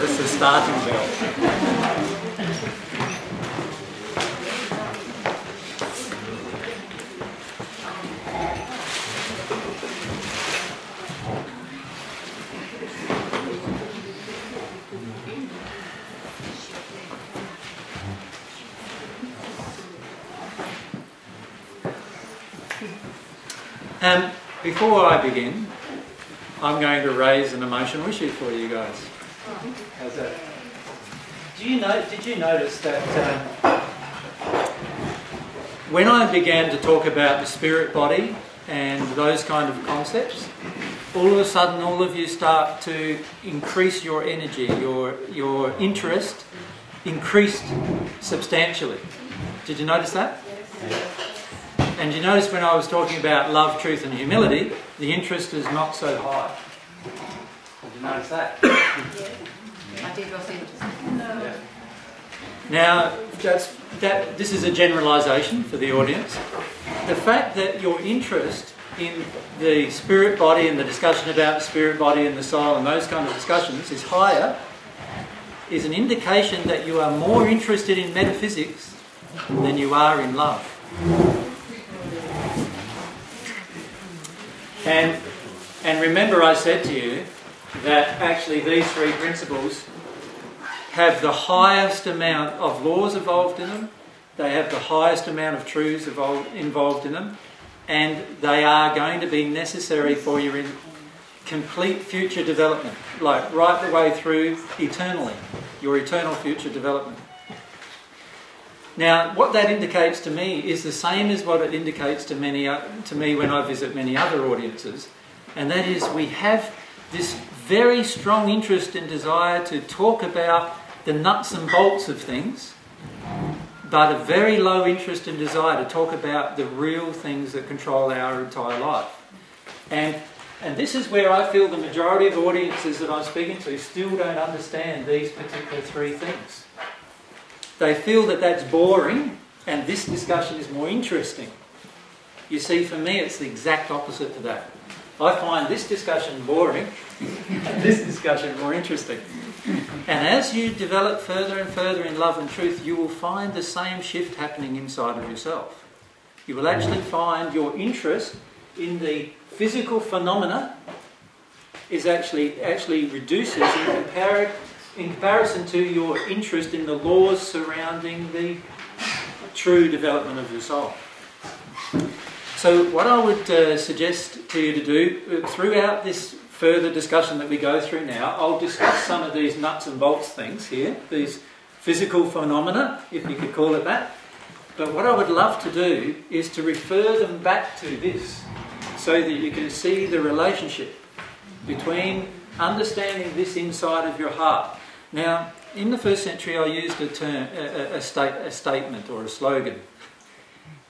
That's the starting bell. Um, before I begin, I'm going to raise an emotional issue for you guys. How's that? Do you know? Did you notice that um, when I began to talk about the spirit body and those kind of concepts, all of a sudden, all of you start to increase your energy, your your interest increased substantially. Did you notice that? And you notice when I was talking about love, truth, and humility, the interest is not so high. Did you notice that? I did was interesting. Yeah. Now, that's, that, this is a generalisation for the audience. The fact that your interest in the spirit body and the discussion about the spirit body and the soul and those kind of discussions is higher is an indication that you are more interested in metaphysics than you are in love. And, and remember, I said to you that actually these three principles have the highest amount of laws involved in them, they have the highest amount of truths involved in them, and they are going to be necessary for your complete future development, like right the way through eternally, your eternal future development. Now, what that indicates to me is the same as what it indicates to many o- to me when I visit many other audiences, and that is we have this very strong interest and desire to talk about the nuts and bolts of things, but a very low interest and desire to talk about the real things that control our entire life. And and this is where I feel the majority of audiences that I'm speaking to still don't understand these particular three things. They feel that that's boring and this discussion is more interesting. You see, for me, it's the exact opposite to that. I find this discussion boring and this discussion more interesting. And as you develop further and further in love and truth, you will find the same shift happening inside of yourself. You will actually find your interest in the physical phenomena is actually actually reduces in, in comparison to your interest in the laws surrounding the true development of your soul. So, what I would uh, suggest to you to do uh, throughout this further discussion that we go through now, I'll discuss some of these nuts and bolts things here, these physical phenomena, if you could call it that. But what I would love to do is to refer them back to this so that you can see the relationship between understanding this inside of your heart. Now, in the first century, I used a term, a, a, state, a statement or a slogan.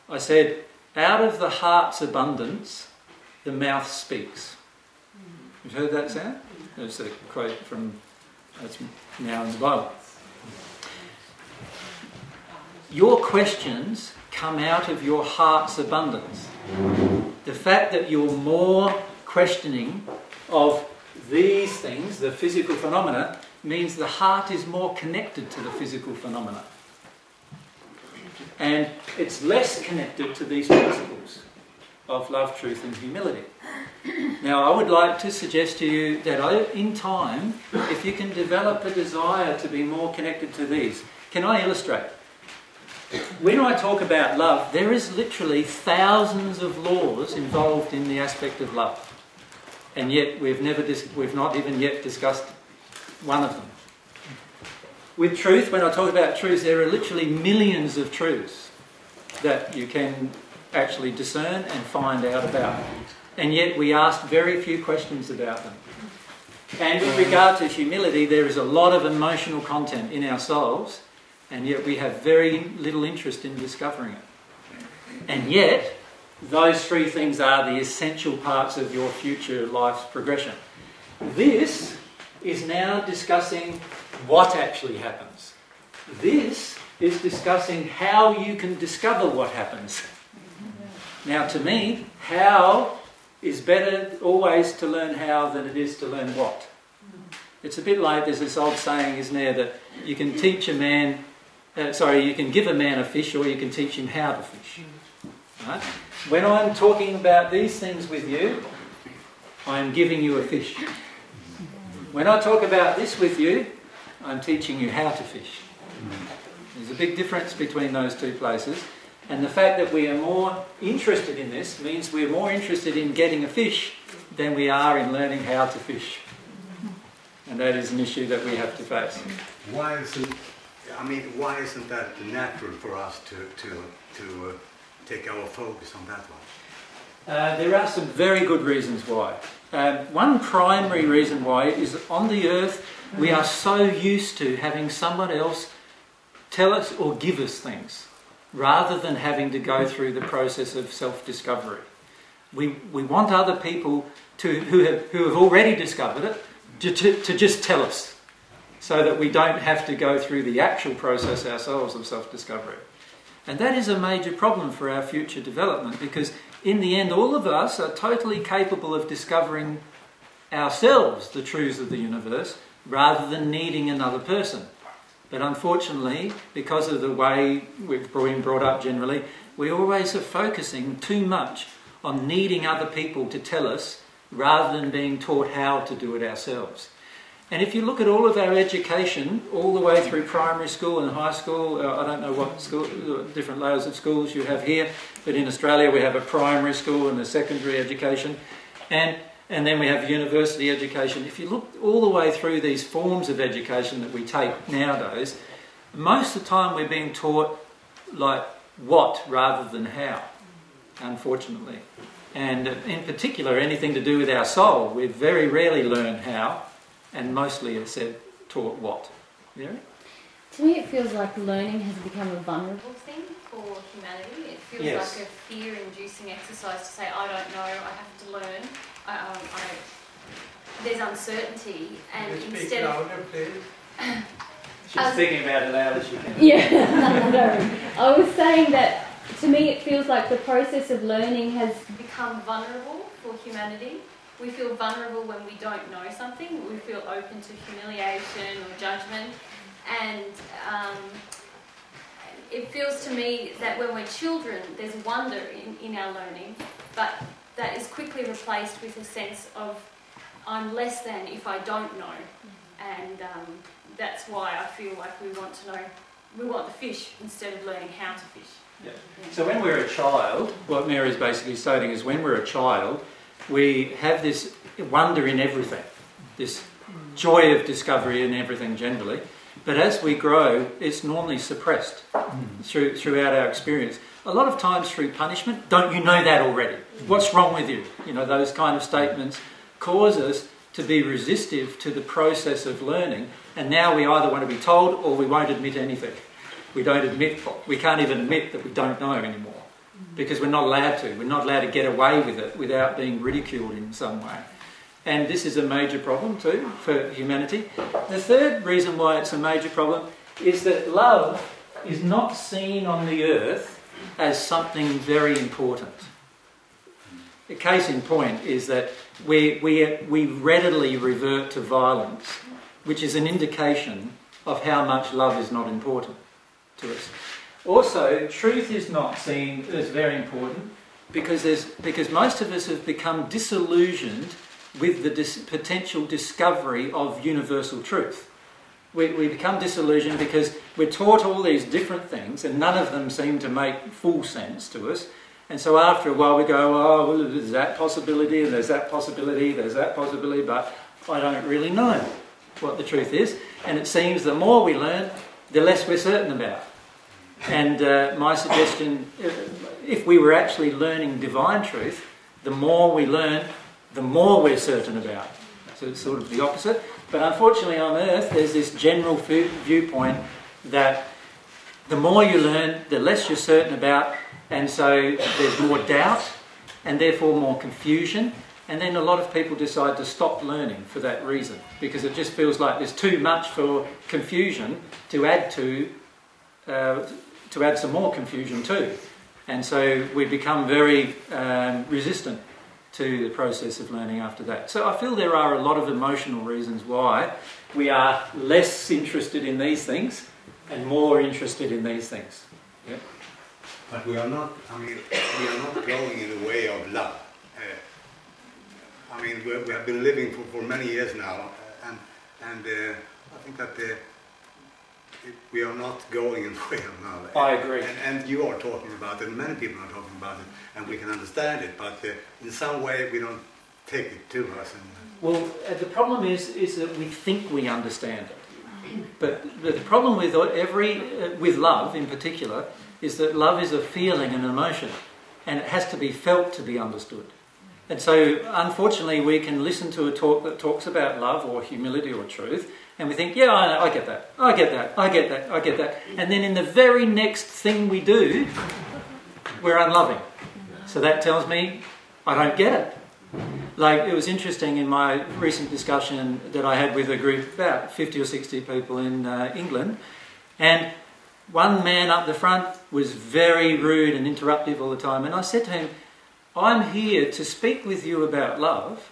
I said, "Out of the heart's abundance, the mouth speaks." You've heard that sound? There's a quote from that's now in the Bible. Your questions come out of your heart's abundance. The fact that you're more questioning of these things, the physical phenomena, means the heart is more connected to the physical phenomena. And it's less connected to these principles of love, truth, and humility. Now, I would like to suggest to you that in time, if you can develop a desire to be more connected to these, can I illustrate? When I talk about love, there is literally thousands of laws involved in the aspect of love, and yet we've never dis- we've not even yet discussed one of them. With truth, when I talk about truth, there are literally millions of truths that you can actually discern and find out about, and yet we ask very few questions about them. And with regard to humility, there is a lot of emotional content in our souls, and yet we have very little interest in discovering it. And yet, those three things are the essential parts of your future life's progression. This is now discussing what actually happens. This is discussing how you can discover what happens. Now, to me, how is better always to learn how than it is to learn what. It's a bit like there's this old saying, isn't there, that you can teach a man, uh, sorry, you can give a man a fish or you can teach him how to fish. Right? When I'm talking about these things with you, I'm giving you a fish. When I talk about this with you, I'm teaching you how to fish. There's a big difference between those two places. And the fact that we are more interested in this means we're more interested in getting a fish than we are in learning how to fish. And that is an issue that we have to face. Why isn't, I mean, why isn't that natural for us to, to, to uh, take our focus on that one? Uh, there are some very good reasons why. Um, one primary reason why is that on the earth we are so used to having someone else tell us or give us things rather than having to go through the process of self discovery. We, we want other people to, who, have, who have already discovered it to, to, to just tell us so that we don't have to go through the actual process ourselves of self discovery. And that is a major problem for our future development because, in the end, all of us are totally capable of discovering ourselves the truths of the universe rather than needing another person. But unfortunately, because of the way we've been brought up generally, we always are focusing too much on needing other people to tell us rather than being taught how to do it ourselves. And if you look at all of our education, all the way through primary school and high school, uh, I don't know what school, different layers of schools you have here, but in Australia we have a primary school and a secondary education. And and then we have university education. If you look all the way through these forms of education that we take nowadays, most of the time we're being taught like what rather than how, unfortunately. And in particular, anything to do with our soul, we very rarely learn how, and mostly are said taught what. Yeah? To me, it feels like learning has become a vulnerable thing for humanity. It feels yes. like a fear-inducing exercise to say, "I don't know, I have to learn." I, um, I, there's uncertainty, and Can instead louder, of please? She's um, thinking about it loud as she can. Yeah, no. I was saying that to me it feels like the process of learning has become vulnerable for humanity. We feel vulnerable when we don't know something. We feel open to humiliation or judgment, and um, it feels to me that when we're children, there's wonder in, in our learning, but that is quickly replaced with a sense of I'm less than if I don't know. And um, that's why I feel like we want to know, we want the fish instead of learning how to fish. Yeah. So when we're a child, what Mary's basically stating is when we're a child, we have this wonder in everything, this joy of discovery in everything generally. But as we grow, it's normally suppressed mm. through, throughout our experience a lot of times through punishment. Don't you know that already? What's wrong with you? You know, those kind of statements cause us to be resistive to the process of learning. And now we either want to be told or we won't admit anything. We don't admit, we can't even admit that we don't know anymore because we're not allowed to. We're not allowed to get away with it without being ridiculed in some way. And this is a major problem too for humanity. The third reason why it's a major problem is that love is not seen on the earth as something very important. A case in point is that we, we, we readily revert to violence, which is an indication of how much love is not important to us. Also, truth is not seen as very important because, there's, because most of us have become disillusioned with the dis- potential discovery of universal truth we, we become disillusioned because we're taught all these different things and none of them seem to make full sense to us. And so after a while we go, oh, well, there's that possibility and there's that possibility, there's that possibility, but I don't really know what the truth is. And it seems the more we learn, the less we're certain about. And uh, my suggestion, if we were actually learning divine truth, the more we learn, the more we're certain about. So it's sort of the opposite. But unfortunately, on earth, there's this general viewpoint that the more you learn, the less you're certain about, and so there's more doubt and therefore more confusion. And then a lot of people decide to stop learning for that reason because it just feels like there's too much for confusion to add to uh, to add some more confusion too. And so we become very um, resistant to the process of learning after that. So I feel there are a lot of emotional reasons why we are less interested in these things and more interested in these things. Yeah? But we are not, I mean, we are not going in the way of love. Uh, I mean, we, have been living for, for many years now, uh, and, and uh, I think that it, we are not going in the way of love. I agree. And, and you are talking about it, and many people are talking about it, and we can understand it, but uh, in some way we don't take it to us. And, Well, uh, the problem is, is that we think we understand it. But, but the problem with every, uh, with love in particular, is that love is a feeling and an emotion, and it has to be felt to be understood. And so, unfortunately, we can listen to a talk that talks about love or humility or truth, and we think, yeah, I, I get that, I get that, I get that, I get that. And then in the very next thing we do, we're unloving. So that tells me I don't get it. Like, it was interesting in my recent discussion that I had with a group, about 50 or 60 people in uh, England, and one man up the front was very rude and interruptive all the time. And I said to him, I'm here to speak with you about love,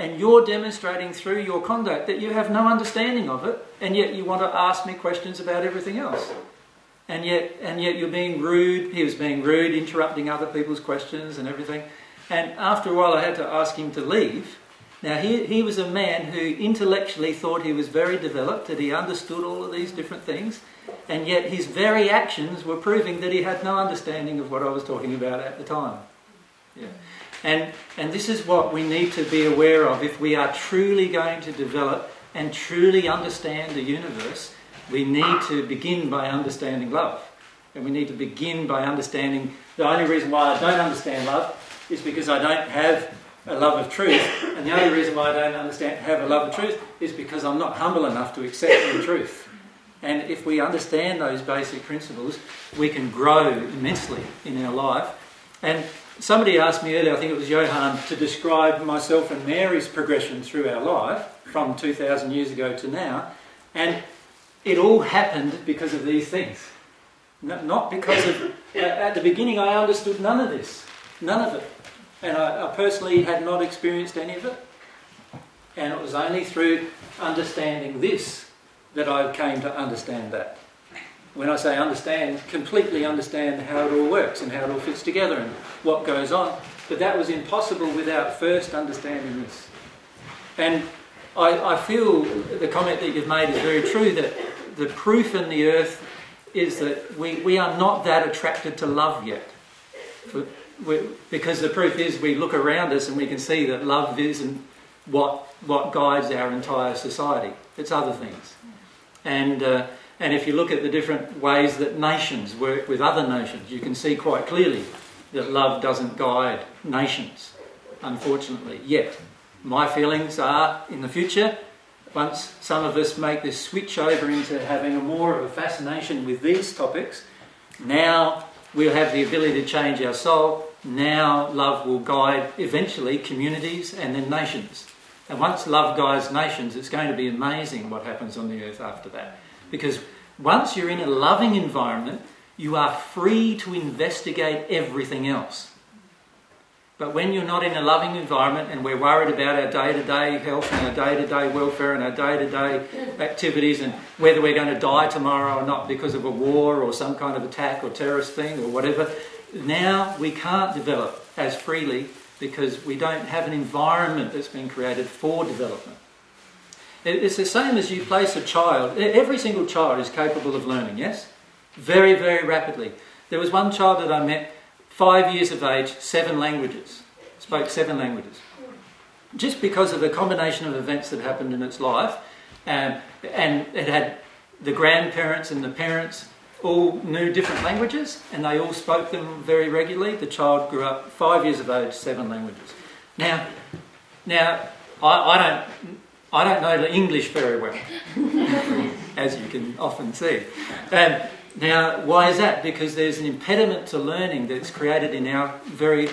and you're demonstrating through your conduct that you have no understanding of it, and yet you want to ask me questions about everything else. And yet, and yet you're being rude. He was being rude, interrupting other people's questions and everything. And after a while, I had to ask him to leave. Now, he, he was a man who intellectually thought he was very developed, that he understood all of these different things, and yet his very actions were proving that he had no understanding of what I was talking about at the time. Yeah. And, and this is what we need to be aware of if we are truly going to develop and truly understand the universe. We need to begin by understanding love. And we need to begin by understanding the only reason why I don't understand love is because I don't have a love of truth. And the only reason why I don't understand have a love of truth is because I'm not humble enough to accept the truth. And if we understand those basic principles, we can grow immensely in our life. And somebody asked me earlier, I think it was Johan, to describe myself and Mary's progression through our life from 2,000 years ago to now. And it all happened because of these things. Not because of, at the beginning, I understood none of this. None of it. And I, I personally had not experienced any of it. And it was only through understanding this that I came to understand that. When I say understand, completely understand how it all works and how it all fits together and what goes on. But that was impossible without first understanding this. And I, I feel the comment that you've made is very true that the proof in the earth is that we, we are not that attracted to love yet. For, we, because the proof is we look around us and we can see that love isn't what, what guides our entire society, it's other things. And, uh, and if you look at the different ways that nations work with other nations, you can see quite clearly that love doesn't guide nations, unfortunately, yet. My feelings are in the future, once some of us make this switch over into having a more of a fascination with these topics, now we'll have the ability to change our soul. Now love will guide eventually communities and then nations. And once love guides nations, it's going to be amazing what happens on the earth after that. Because once you're in a loving environment, you are free to investigate everything else. But when you're not in a loving environment and we're worried about our day to day health and our day to day welfare and our day to day activities and whether we're going to die tomorrow or not because of a war or some kind of attack or terrorist thing or whatever, now we can't develop as freely because we don't have an environment that's been created for development. It's the same as you place a child. Every single child is capable of learning, yes? Very, very rapidly. There was one child that I met, five years of age, seven languages, spoke seven languages. Just because of the combination of events that happened in its life, um, and it had the grandparents and the parents all knew different languages and they all spoke them very regularly. The child grew up five years of age, seven languages. Now, now I, I don't, I don't know the English very well, as you can often see. Um, now, why is that? Because there's an impediment to learning that's created in our very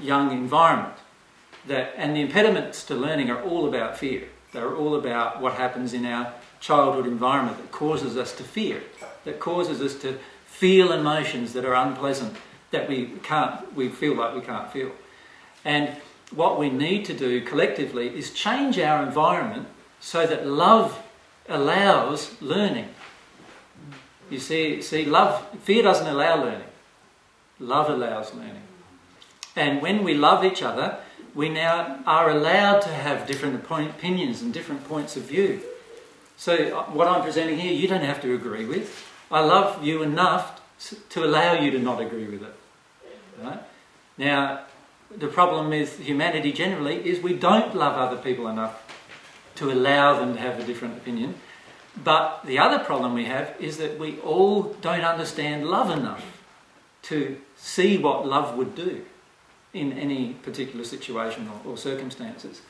young environment. That, and the impediments to learning are all about fear. They're all about what happens in our childhood environment that causes us to fear that causes us to feel emotions that are unpleasant, that we can't, we feel like we can't feel. And, what we need to do collectively is change our environment so that love allows learning. You see, see, love, fear doesn't allow learning. Love allows learning. And when we love each other, we now are allowed to have different opinions and different points of view. So, uh, what I'm presenting here, you don't have to agree with. I love you enough to allow you to not agree with it. Right? Now, the problem with humanity generally is we don't love other people enough to allow them to have a different opinion. But the other problem we have is that we all don't understand love enough to see what love would do in any particular situation or, or circumstances.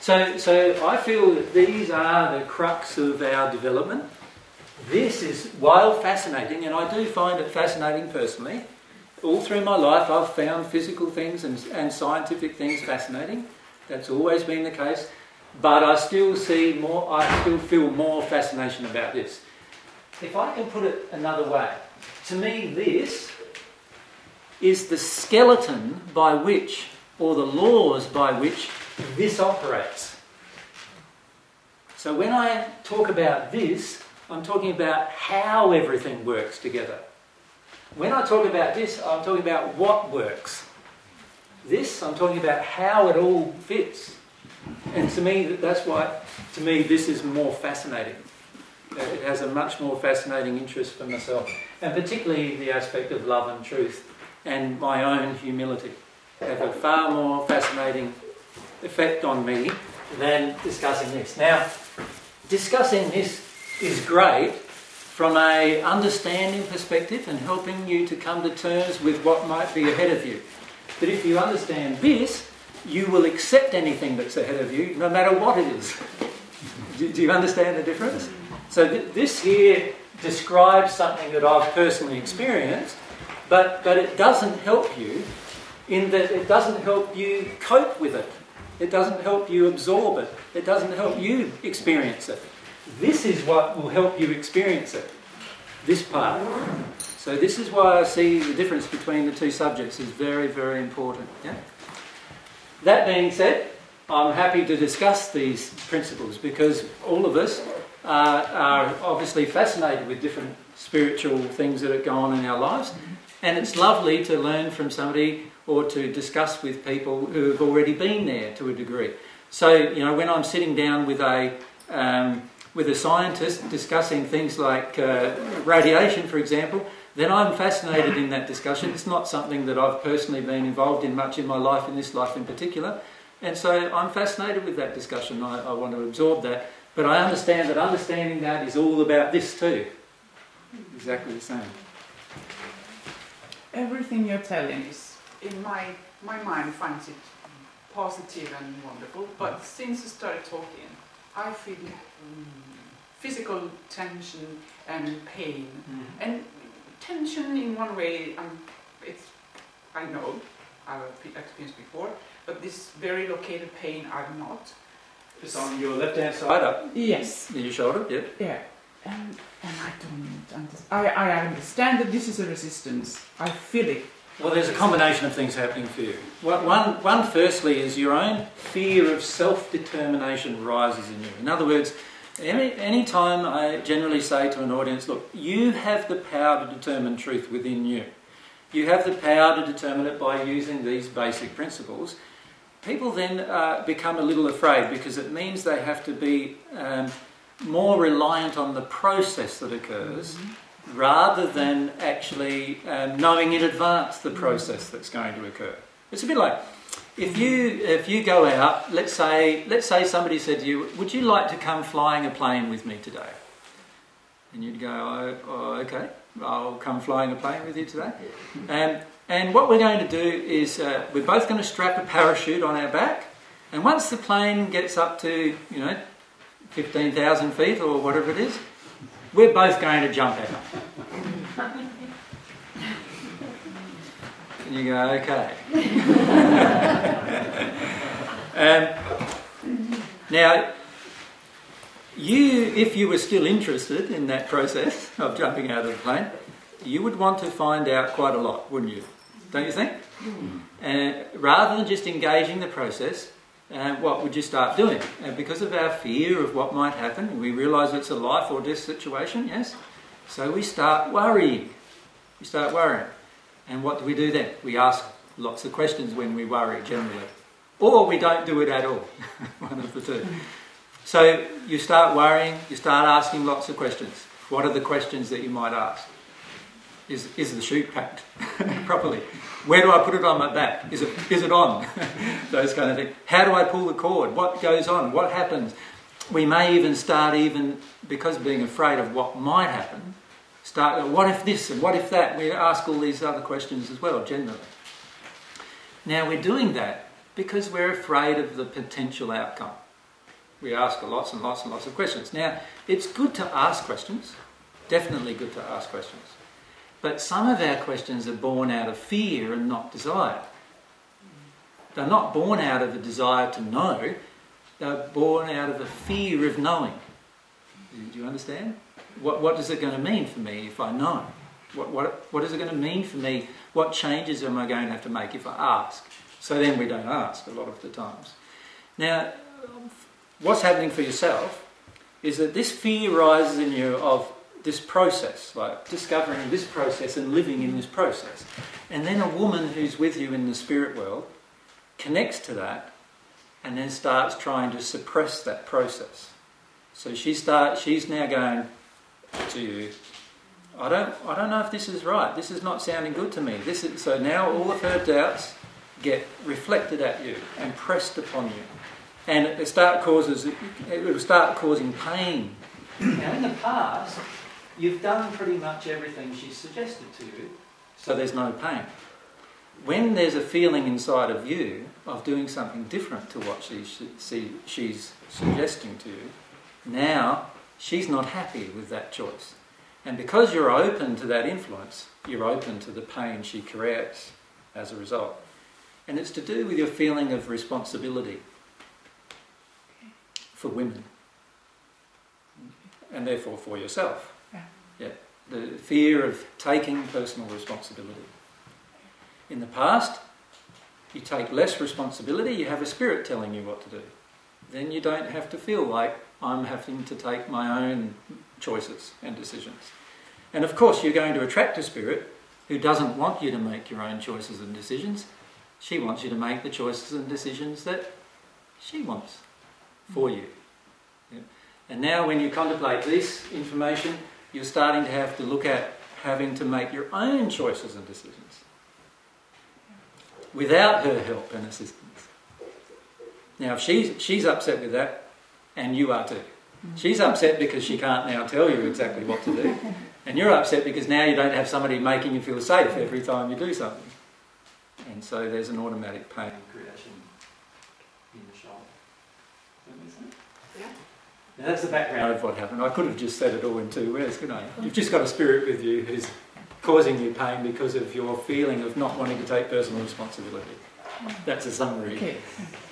So, so I feel that these are the crux of our development. This is, while fascinating, and I do find it fascinating personally, all through my life I've found physical things and, and scientific things fascinating. That's always been the case. But I still see more, I still feel more fascination about this. If I can put it another way, to me, this is the skeleton by which, or the laws by which, this operates. So when I talk about this, I'm talking about how everything works together. When I talk about this, I'm talking about what works. This, I'm talking about how it all fits. And to me, that's why, to me, this is more fascinating. Uh, it has a much more fascinating interest for myself, and particularly the aspect of love and truth and my own humility have a far more fascinating effect on me than discussing this. Now, discussing this is great from a understanding perspective and helping you to come to terms with what might be ahead of you. But if you understand this, you will accept anything that's ahead of you, no matter what it is. do, do, you understand the difference? So th- this here describes something that I've personally experienced, but, but it doesn't help you in that it doesn't help you cope with it. It doesn't help you absorb it. It doesn't help you experience it. This is what will help you experience it. This part. So this is why I see the difference between the two subjects is very, very important. Yeah? That being said, I'm happy to discuss these principles because all of us uh, are obviously fascinated with different spiritual things that go on in our lives. And it's lovely to learn from somebody or to discuss with people who have already been there to a degree. So, you know, when I'm sitting down with a um, with a scientist discussing things like uh, radiation, for example, then I'm fascinated in that discussion. It's not something that I've personally been involved in much in my life, in this life in particular. And so I'm fascinated with that discussion. I, I want to absorb that. But I understand that understanding that is all about this too. Exactly the same everything you're telling is, in my, my mind, finds it positive and wonderful. But since you started talking, I feel um, physical tension and pain. Mm. And tension, in one way, um, it's, I know, I've experienced before, but this very located pain, I'm not. It's on your left hand side up? Yes. In your shoulder, yeah. Yeah. And, and I don't understand. I, I understand that this is a resistance. I feel it. Well, there's a combination of things happening for you. One, one firstly, is your own fear of self determination rises in you. In other words, any, any time I generally say to an audience, look, you have the power to determine truth within you. You have the power to determine it by using these basic principles. People then uh, become a little afraid because it means they have to be um, more reliant on the process that occurs mm-hmm. rather than actually um, knowing in advance the process that's going to occur. It's a bit like if you if you go out, let's say let's say somebody said to you, "Would you like to come flying a plane with me today?" And you'd go, "Oh, oh okay, I'll come flying a plane with you today." Um, and what we're going to do is uh, we're both going to strap a parachute on our back, and once the plane gets up to you know 15,000 feet or whatever it is, we're both going to jump out. And you go, okay. um, now, you, if you were still interested in that process of jumping out of the plane, you would want to find out quite a lot, wouldn't you? don't you think? And rather than just engaging the process, uh, what would you start doing? And because of our fear of what might happen, we realise it's a life or death situation, yes? So we start worrying. We start worrying. And what do we do then? We ask lots of questions when we worry, generally. Or we don't do it at all. One of the two. So you start worrying, you start asking lots of questions. What are the questions that you might ask? Is, is the chute packed properly? Where do I put it on my back? Is it, is it on? Those kind of things. How do I pull the cord? What goes on? What happens? We may even start, even because being afraid of what might happen, start, uh, what if this and what if that? We ask all these other questions as well, generally. Now we're doing that because we're afraid of the potential outcome. We ask lots and lots and lots of questions. Now, it's good to ask questions, definitely good to ask questions. But some of our questions are born out of fear and not desire. They're not born out of a desire to know, they're born out of a fear of knowing. Do you understand? What, what is it going to mean for me if I know? What, what, what is it going to mean for me? What changes am I going to have to make if I ask? So then we don't ask a lot of the times. Now, what's happening for yourself is that this fear rises in you of this process, like discovering this process and living in this process. And then a woman who's with you in the spirit world connects to that and then starts trying to suppress that process. So she start, she's now going to you, I don't, I don't know if this is right. This is not sounding good to me. This is, so now all of her doubts get reflected at you and pressed upon you. And it start causes, it will start causing pain. Now in the past, you've done pretty much everything she suggested to you, so there's no pain. When there's a feeling inside of you of doing something different to what she, she, she's suggesting to you, now she's not happy with that choice. And because you're open to that influence, you're open to the pain she creates as a result. And it's to do with your feeling of responsibility for women and therefore for yourself. Yeah. yeah. The fear of taking personal responsibility. In the past, you take less responsibility, you have a spirit telling you what to do. Then you don't have to feel like I'm having to take my own choices and decisions. And of course, you're going to attract a spirit who doesn't want you to make your own choices and decisions. She wants you to make the choices and decisions that she wants for you. Yeah. And now, when you contemplate this information, you're starting to have to look at having to make your own choices and decisions without her help and assistance. Now, if she's, she's upset with that, and you are too. She's upset because she can't now tell you exactly what to do, and you're upset because now you don't have somebody making you feel safe every time you do something. And so there's an automatic pain creation in the shoulder. Does that make sense? Yeah. Now that's the background of what happened. I could have just said it all in two words, couldn't I? You've just got a spirit with you who's causing you pain because of your feeling of not wanting to take personal responsibility. Mm. That's a summary Okay.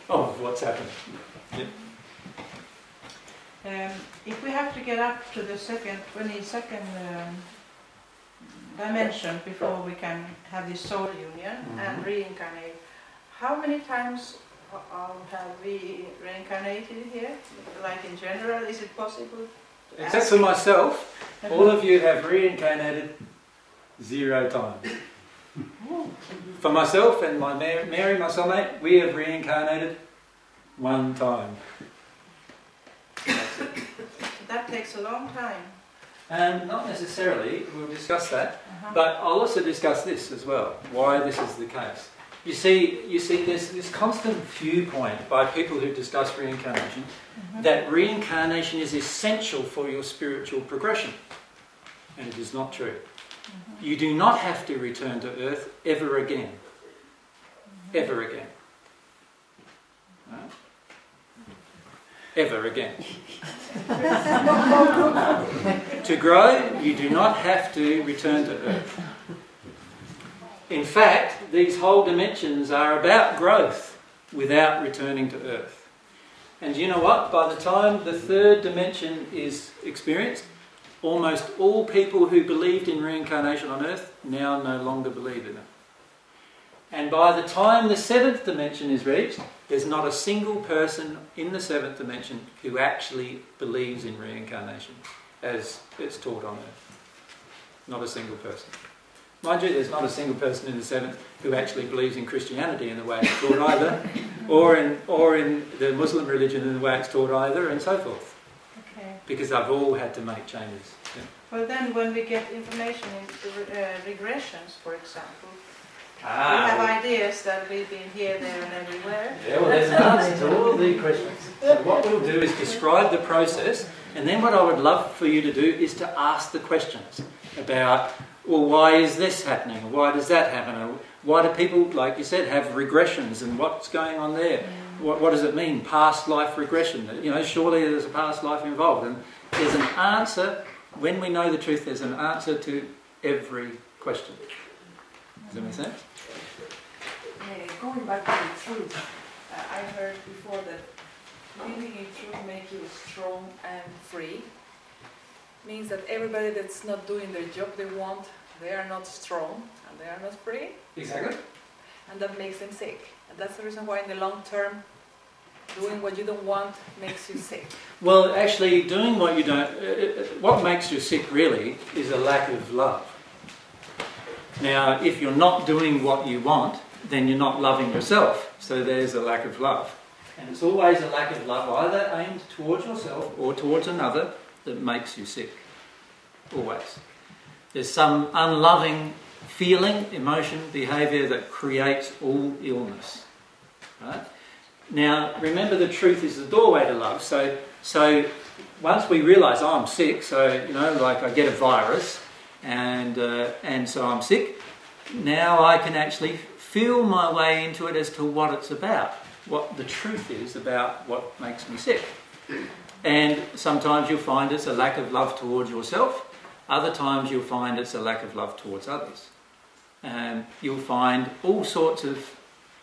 of what's happened. Um, if we have to get up to the second, 22nd um, dimension before we can have this soul union and Mhm. reincarnate, how many times uh, have we reincarnated here? Like in general, is it possible? Except for myself, all of you have reincarnated zero times. For myself and my Mary, my soulmate, we have reincarnated one time. That takes a long time. And not necessarily, we'll discuss that, Uh-huh. but I'll also discuss this as well, why this is the case. You see, you see, there's this constant viewpoint by people who discuss reincarnation mm-hmm. that reincarnation is essential for your spiritual progression. And it is not true. Mm-hmm. You do not have to return to earth ever again. Ever again. Right? Ever again. to grow, you do not have to return to earth. In fact, these whole dimensions are about growth without returning to earth. And you know what? By the time the third dimension is experienced, almost all people who believed in reincarnation on earth now no longer believe in it. And by the time the seventh dimension is reached, there's not a single person in the seventh dimension who actually believes in reincarnation as it's taught on earth. Not a single person. Mind you, there's not a single person in the seventh who actually believes in Christianity in the way it's taught either, or in, or in the Muslim religion in the way it's taught either, and so forth. Okay. Because they've all had to make changes. Yeah. Well, then when we get information in uh, regressions, for example, we Ah, have ideas that we've been here, there, and everywhere. Yeah, well, there's an answer to all the questions. So what we'll do is describe the process, and then what I would love for you to do is to ask the questions about, well, why is this happening? Why does that happen? Or why do people, like you said, have regressions, and what's going on there? What, what does it mean, past life regression? You know, surely there's a past life involved, and there's an answer. When we know the truth, there's an answer to every question. Does that make sense? Going back to the truth, uh, I heard before that living in truth makes you strong and free. Means that everybody that's not doing their job they want, they are not strong and they are not free, Exactly. and that makes them sick. And that's the reason why in the long term, doing what you don't want makes you sick. Well, actually, doing what you don't, uh, uh, what makes you sick really is a lack of love. Now, if you're not doing what you want, then you're not loving yourself. So there's a lack of love. And it's always a lack of love, either aimed towards yourself or towards another, that makes you sick. Always. There's some unloving feeling, emotion, behaviour that creates all illness. Right? Now, remember the truth is the doorway to love. So, so once we realise oh, I'm sick, so you know, like I get a virus, and uh, and so I'm sick. Now I can actually feel my way into it as to what it's about, what the truth is about what makes me sick. And sometimes you'll find it's a lack of love towards yourself. Other times you'll find it's a lack of love towards others. And you'll find all sorts of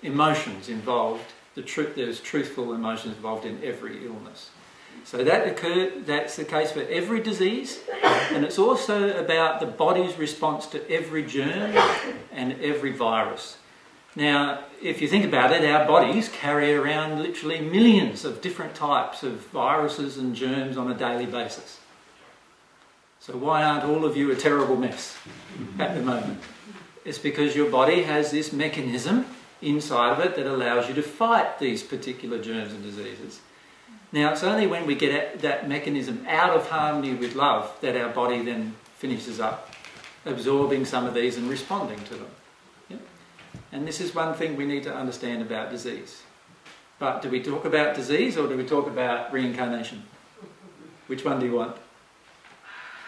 emotions involved. The there's truthful emotions involved in every illness. So that occur, that's the case for every disease, and it's also about the body's response to every germ and every virus. Now, if you think about it, our bodies carry around literally millions of different types of viruses and germs on a daily basis. So, why aren't all of you a terrible mess at the moment? It's because your body has this mechanism inside of it that allows you to fight these particular germs and diseases. Now, it's only when we get that mechanism out of harmony with love that our body then finishes up absorbing some of these and responding to them. Yeah? And this is one thing we need to understand about disease. But do we talk about disease or do we talk about reincarnation? Which one do you want?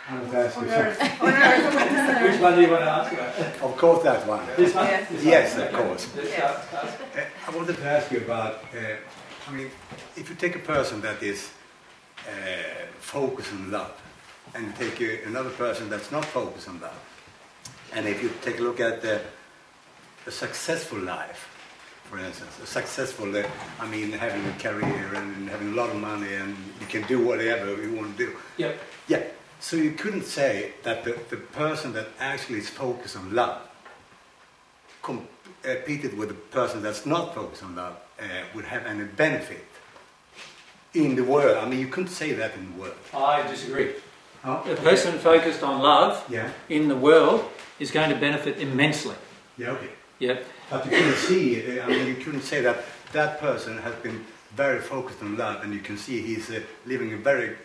I want to ask you On earth, on earth. Which one do you want to ask about? Of course, that one. This one? Yes. This one? Yes, of course. Let's Yes. start- start. Uh, I wanted to ask you about, uh, I mean, if you take a person that is uh, focused on love, and you take uh, another person that's not focused on love, and if you take a look at the, a successful life, for instance, a successful, uh, I mean, having a career and having a lot of money, and you can do whatever you want to do. Yep. Yeah, so you couldn't say that the, the person that actually is focused on love competed with the person that's not focused on love uh, would have any benefit in the world. I mean, you couldn't say that in the world. I disagree. A person focused on love Yeah, in the world is going to benefit immensely. yeah, okay. Yep. But you couldn't see, I mean, you couldn't say that that person has been very focused on love and you can see he's uh, living a very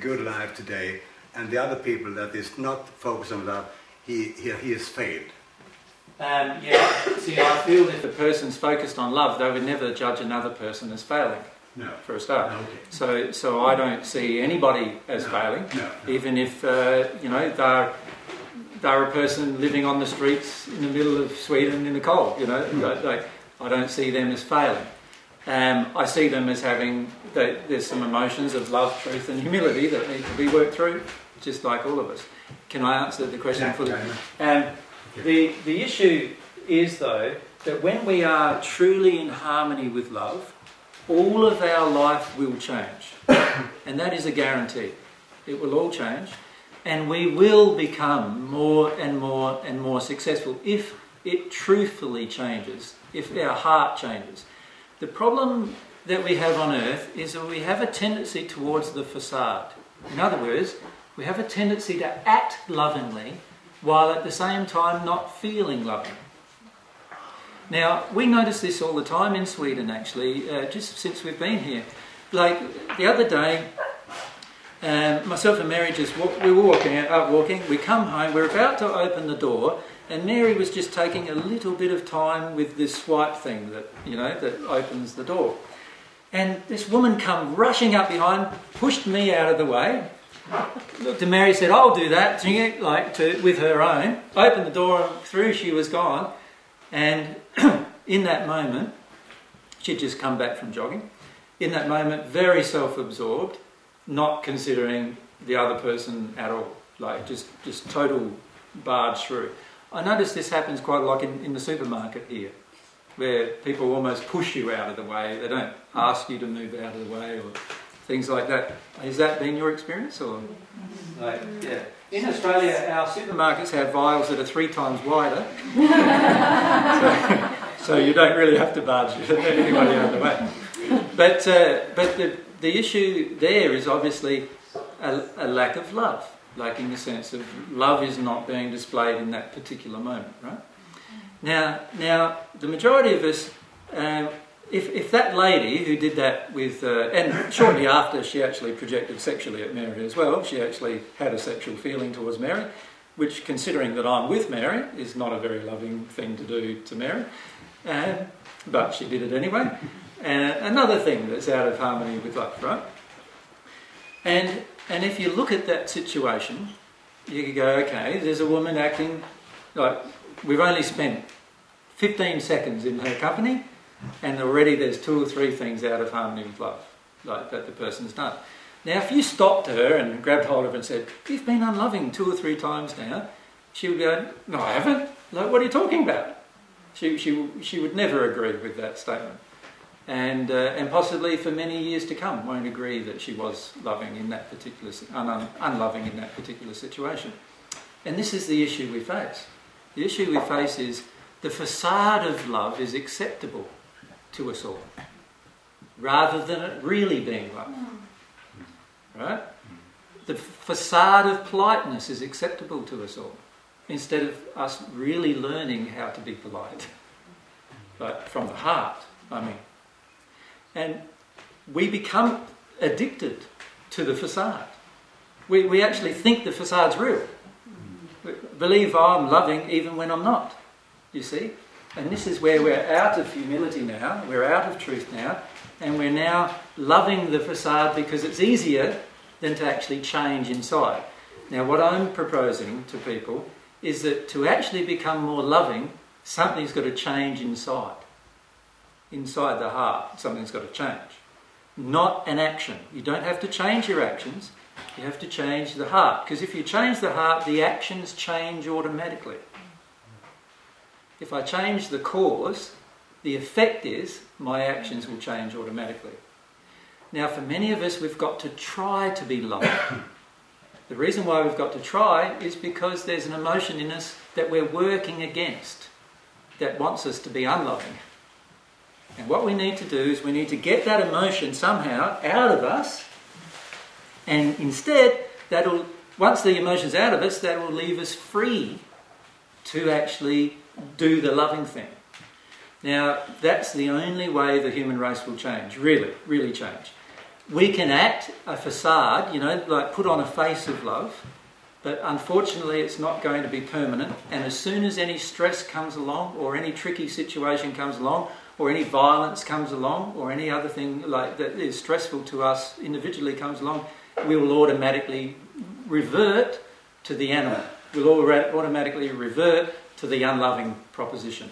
good life today and the other people that is not focused on love, he, he, he has failed. Um, yeah. See, I feel that if a person's focused on love, they would never judge another person as failing, No. for a start. Okay. So, so I don't see anybody as No. failing, No. no. even if uh, you know they're they're a person living on the streets in the middle of Sweden in the cold. You know, Like- like, I don't see them as failing. Um, I see them as having they, there's some emotions of love, truth, and humility that need to be worked through, just like all of us. Can I answer the question Yeah, fully? Um, the, the issue is, though, that when we are truly in harmony with love, all of our life will change. and that is a guarantee. It will all change. And we will become more and more and more successful if, it truthfully changes, if our heart changes. The problem that we have on earth is that we have a tendency towards the facade. In other words, we have a tendency to act lovingly while at the same time not feeling loving. Now, we notice this all the time in Sweden actually, uh, just since we've been here. Like the other day, um, myself and Mary just walk, we were walking out, walking. We come home. We're about to open the door, and Mary was just taking a little bit of time with this swipe thing that you know that opens the door. And this woman come rushing up behind, pushed me out of the way. Looked at Mary, said, "I'll do that." Like to, with her own, opened the door, and through she was gone. And in that moment, she'd just come back from jogging. In that moment, very self-absorbed not considering the other person at all, like just, just total barge through. I notice this happens quite a lot in, in the supermarket here, where people almost push you out of the way. They don't ask you to move out of the way or things like that. Has that been your experience? Or like, yeah. In Australia, our supermarkets have aisles that are three times wider, so, so, you don't really have to barge anybody out of the way. But uh, but the the issue there is obviously a, a, lack of love, like in the sense of love is not being displayed in that particular moment, right? Now, now the majority of us, um, if, if that lady who did that with, uh, and shortly after she actually projected sexually at Mary as well, she actually had a sexual feeling towards Mary, which, considering that I'm with Mary, is not a very loving thing to do to Mary, uh, but she did it anyway. And uh, another thing that's out of harmony with love, right? And, and if you look at that situation, you could go, okay, there's a woman acting like we've only spent 15 seconds in her company, and already there's two or three things out of harmony with love, like that the person's done. Now, if you stopped her and grabbed hold of her and said, You've been unloving two or three times now, she would go, No, I haven't. Like, what are you talking about? She, she, she would never agree with that statement and, uh, and possibly for many years to come won't agree that she was loving in that particular, un- unloving in that particular situation. And this is the issue we face. The issue we face is the facade of love is acceptable to us all, rather than it really being love. Right? The facade of politeness is acceptable to us all, instead of us really learning how to be polite. But from the heart, I mean. And we become addicted to the facade. We, we actually think the facade's real. We believe oh, I'm loving even when I'm not, you see? And this is where we're out of humility now, we're out of truth now, and we're now loving the facade because it's easier than to actually change inside. Now, what I'm proposing to people is that to actually become more loving, something's got to change inside inside the heart, something's got to change. Not an action. You don't have to change your actions, you have to change the heart. Because if you change the heart, the actions change automatically. If I change the cause, the effect is my actions will change automatically. Now, for many of us, we've got to try to be loving. the reason why we've got to try is because there's an emotion in us that we're working against that wants us to be unloving. And what we need to do is we need to get that emotion somehow out of us, and instead, that'll once the emotion's out of us, that will leave us free to actually do the loving thing. Now, that's the only way the human race will change, really, really change. We can act a facade, you know, like put on a face of love, but unfortunately it's not going to be permanent. And as soon as any stress comes along or any tricky situation comes along, or any violence comes along, or any other thing like that is stressful to us individually comes along, we will automatically revert to the animal. We'll all automatically revert to the unloving proposition.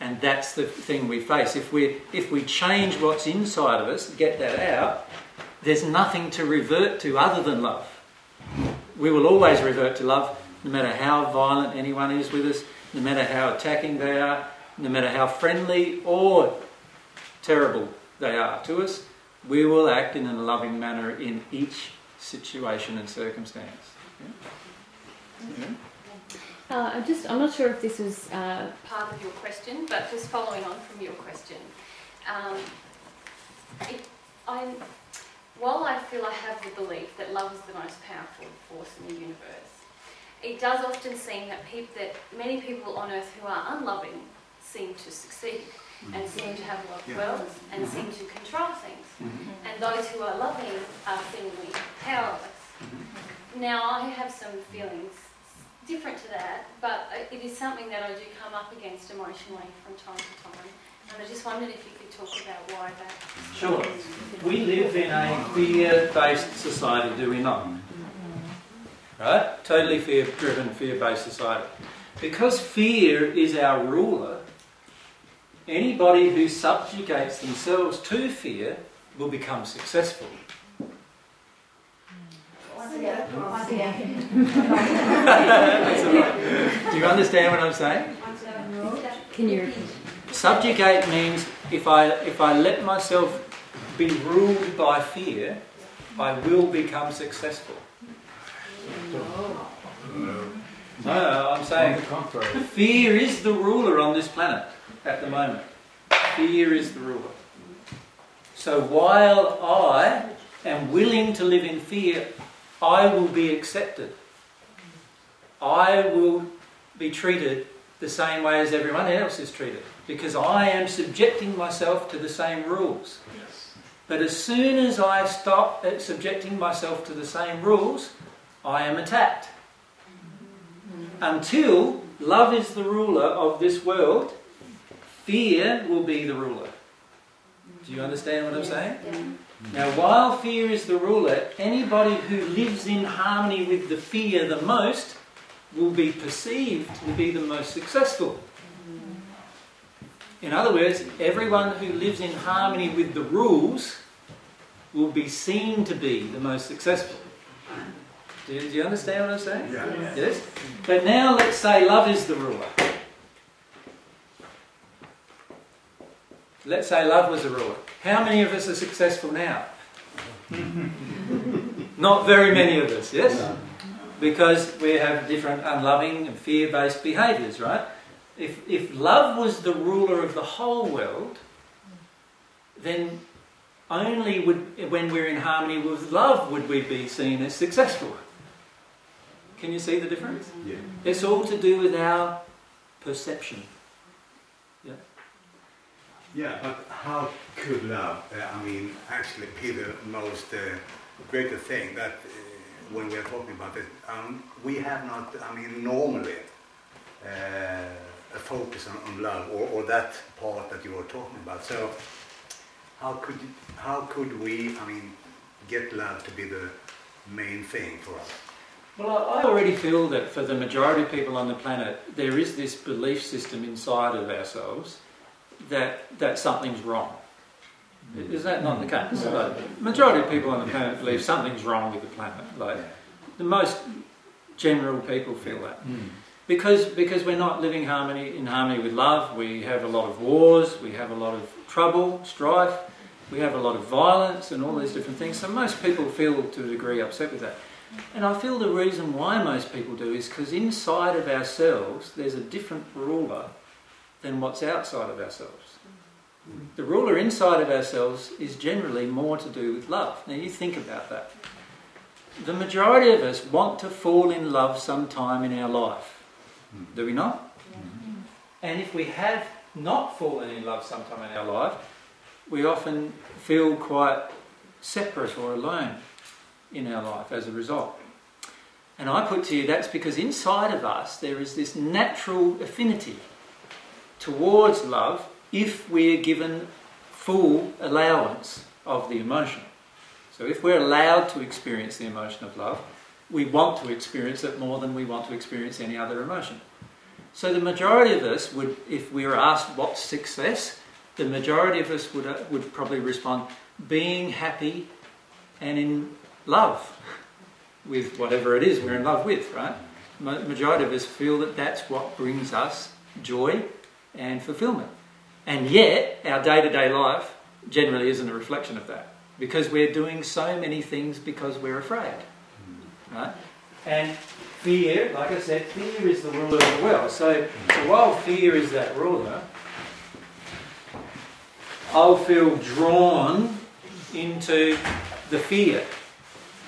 And that's the thing we face. If we, if we change what's inside of us, get that out, there's nothing to revert to other than love. We will always revert to love, no matter how violent anyone is with us, no matter how attacking they are, no matter how friendly or terrible they are to us, we will act in a loving manner in each situation and circumstance. Yeah? Yeah? Uh, I'm just, I'm not sure if this was, uh, part of your question, but just following on from your question, um, it, I, while I feel I have the belief that love is the most powerful force in the universe, it does often seem that that many people on earth who are unloving seem to succeed and mm-hmm. seem to have a lot of Yeah. wealth and mm-hmm. seem to control things, mm-hmm. and those who are loving are seemingly powerless. Now I have some feelings different to that, but it is something that I do come up against emotionally from time to time. And I just wondered if you could talk about why that. Sure. We live in a fear-based society, do we not? Right? Totally fear-driven, fear-based society. Because fear is our ruler, anybody who subjugates themselves to fear will become successful. That's. Do you understand what I'm saying? can you repeat? Subjugate means if I if I let myself be ruled by fear, I will become successful. No, I'm saying fear is the ruler on this planet at the moment. Fear is the ruler. So while I am willing to live in fear, I will be accepted. I will be treated the same way as everyone else is treated because I am subjecting myself to the same rules. But as soon as I stop uh, subjecting myself to the same rules, I am attacked. Until love is the ruler of this world, fear will be the ruler. Do you understand what I'm saying? Mm. Now, while fear is the ruler, anybody who lives in harmony with the fear the most will be perceived to be the most successful. In other words, everyone who lives in harmony with the rules will be seen to be the most successful. Do you, do you understand what I'm saying? Yeah. Yes? But now let's say love is the ruler. Let's say love was the ruler. How many of us are successful now? Not very many of us, yes? Because we have different unloving and fear based behaviours, right? If, if love was the ruler of the whole world, then only would, when we're in harmony with love would we be seen as successful. Can you see the difference? Yeah. It's all to do with our perception. Yeah, but how could love, uh, I mean, actually be the most uh, greater thing that uh, when we are talking about it, um, we have not, I mean, normally uh, a focus on, on love or, or that part that you were talking about. So how could, how could we, I mean, get love to be the main thing for us? Well, I I already feel that for the majority of people on the planet, there is this belief system inside of ourselves that, that something's wrong. Mm. Is that not the mm. case? Like, majority of people on the planet believe something's wrong with the planet. Like the most general people feel that. Mm. Because, because we're not living harmony in harmony with love, we have a lot of wars, we have a lot of trouble, strife, we have a lot of violence and all these different things. So most people feel to a degree upset with that. And I feel the reason why most people do is because inside of ourselves there's a different ruler than what's outside of ourselves. Mm-hmm. The ruler inside of ourselves is generally more to do with love. Now you think about that. The majority of us want to fall in love sometime in our life. Mm-hmm. Do we not? And if we have not fallen in love sometime in our life, we often feel quite separate or alone in our life as a result. And I put to you that's because inside of us there is this natural affinity towards love if we're given full allowance of the emotion. So if we're allowed to experience the emotion of love, we want to experience it more than we want to experience any other emotion. So the majority of us would, if we were asked what's success, the majority of us would, uh, would probably respond being happy and in love with whatever it is we're in love with, right? Ma- majority of us feel that that's what brings us joy and fulfillment. And yet, our day to day life generally isn't a reflection of that because we're doing so many things because we're afraid, right? And fear, like I said, fear is the ruler of the world. So, so while fear is that ruler, I'll feel drawn into the fear.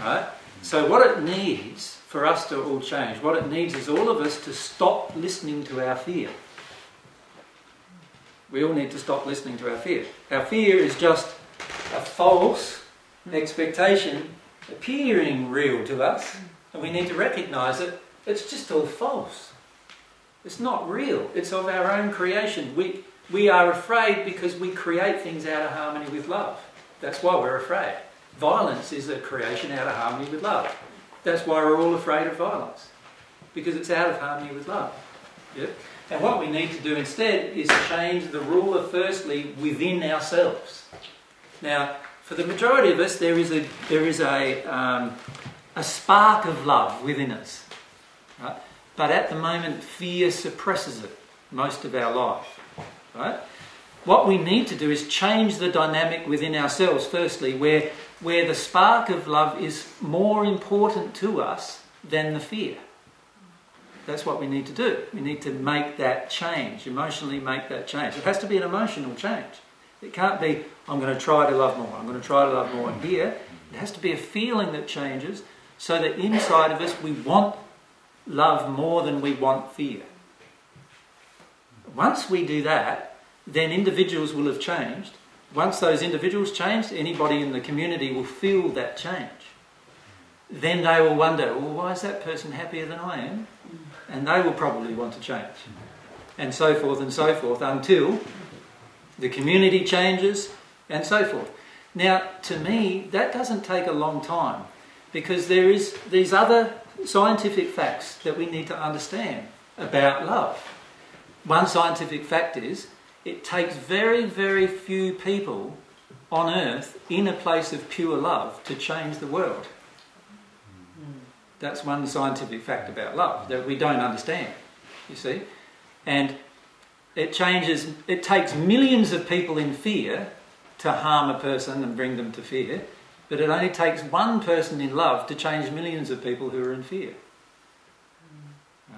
Right? So what it needs for us to all change, what it needs is all of us to stop listening to our fear. We all need to stop listening to our fear. Our fear is just a false expectation appearing real to us, and we need to recognize it. It's just all false. It's not real. It's of our own creation. We, we are afraid because we create things out of harmony with love. That's why we're afraid. Violence is a creation out of harmony with love. That's why we're all afraid of violence. Because it's out of harmony with love. Yeah? And what we need to do instead is change the ruler firstly within ourselves. Now, for the majority of us, there is a, there is a, um, a spark of love within us. Right? But at the moment, fear suppresses it most of our life. Right? What we need to do is change the dynamic within ourselves, firstly, where, where the spark of love is more important to us than the fear. That's what we need to do. We need to make that change, emotionally make that change. It has to be an emotional change. It can't be, I'm going to try to love more, I'm going to try to love more. Here, it has to be a feeling that changes so that inside of us we want love more than we want fear. Once we do that, then individuals will have changed. Once those individuals change, anybody in the community will feel that change. Then they will wonder, well, why is that person happier than I am? And they will probably want to change. And so forth and so forth until the community changes and so forth. Now, to me, that doesn't take a long time because there is these other scientific facts that we need to understand about love. One scientific fact is it takes very, very few people on earth in a place of pure love to change the world. That's one scientific fact about love that we don't understand, you see. And it changes, it takes millions of people in fear to harm a person and bring them to fear, but it only takes one person in love to change millions of people who are in fear.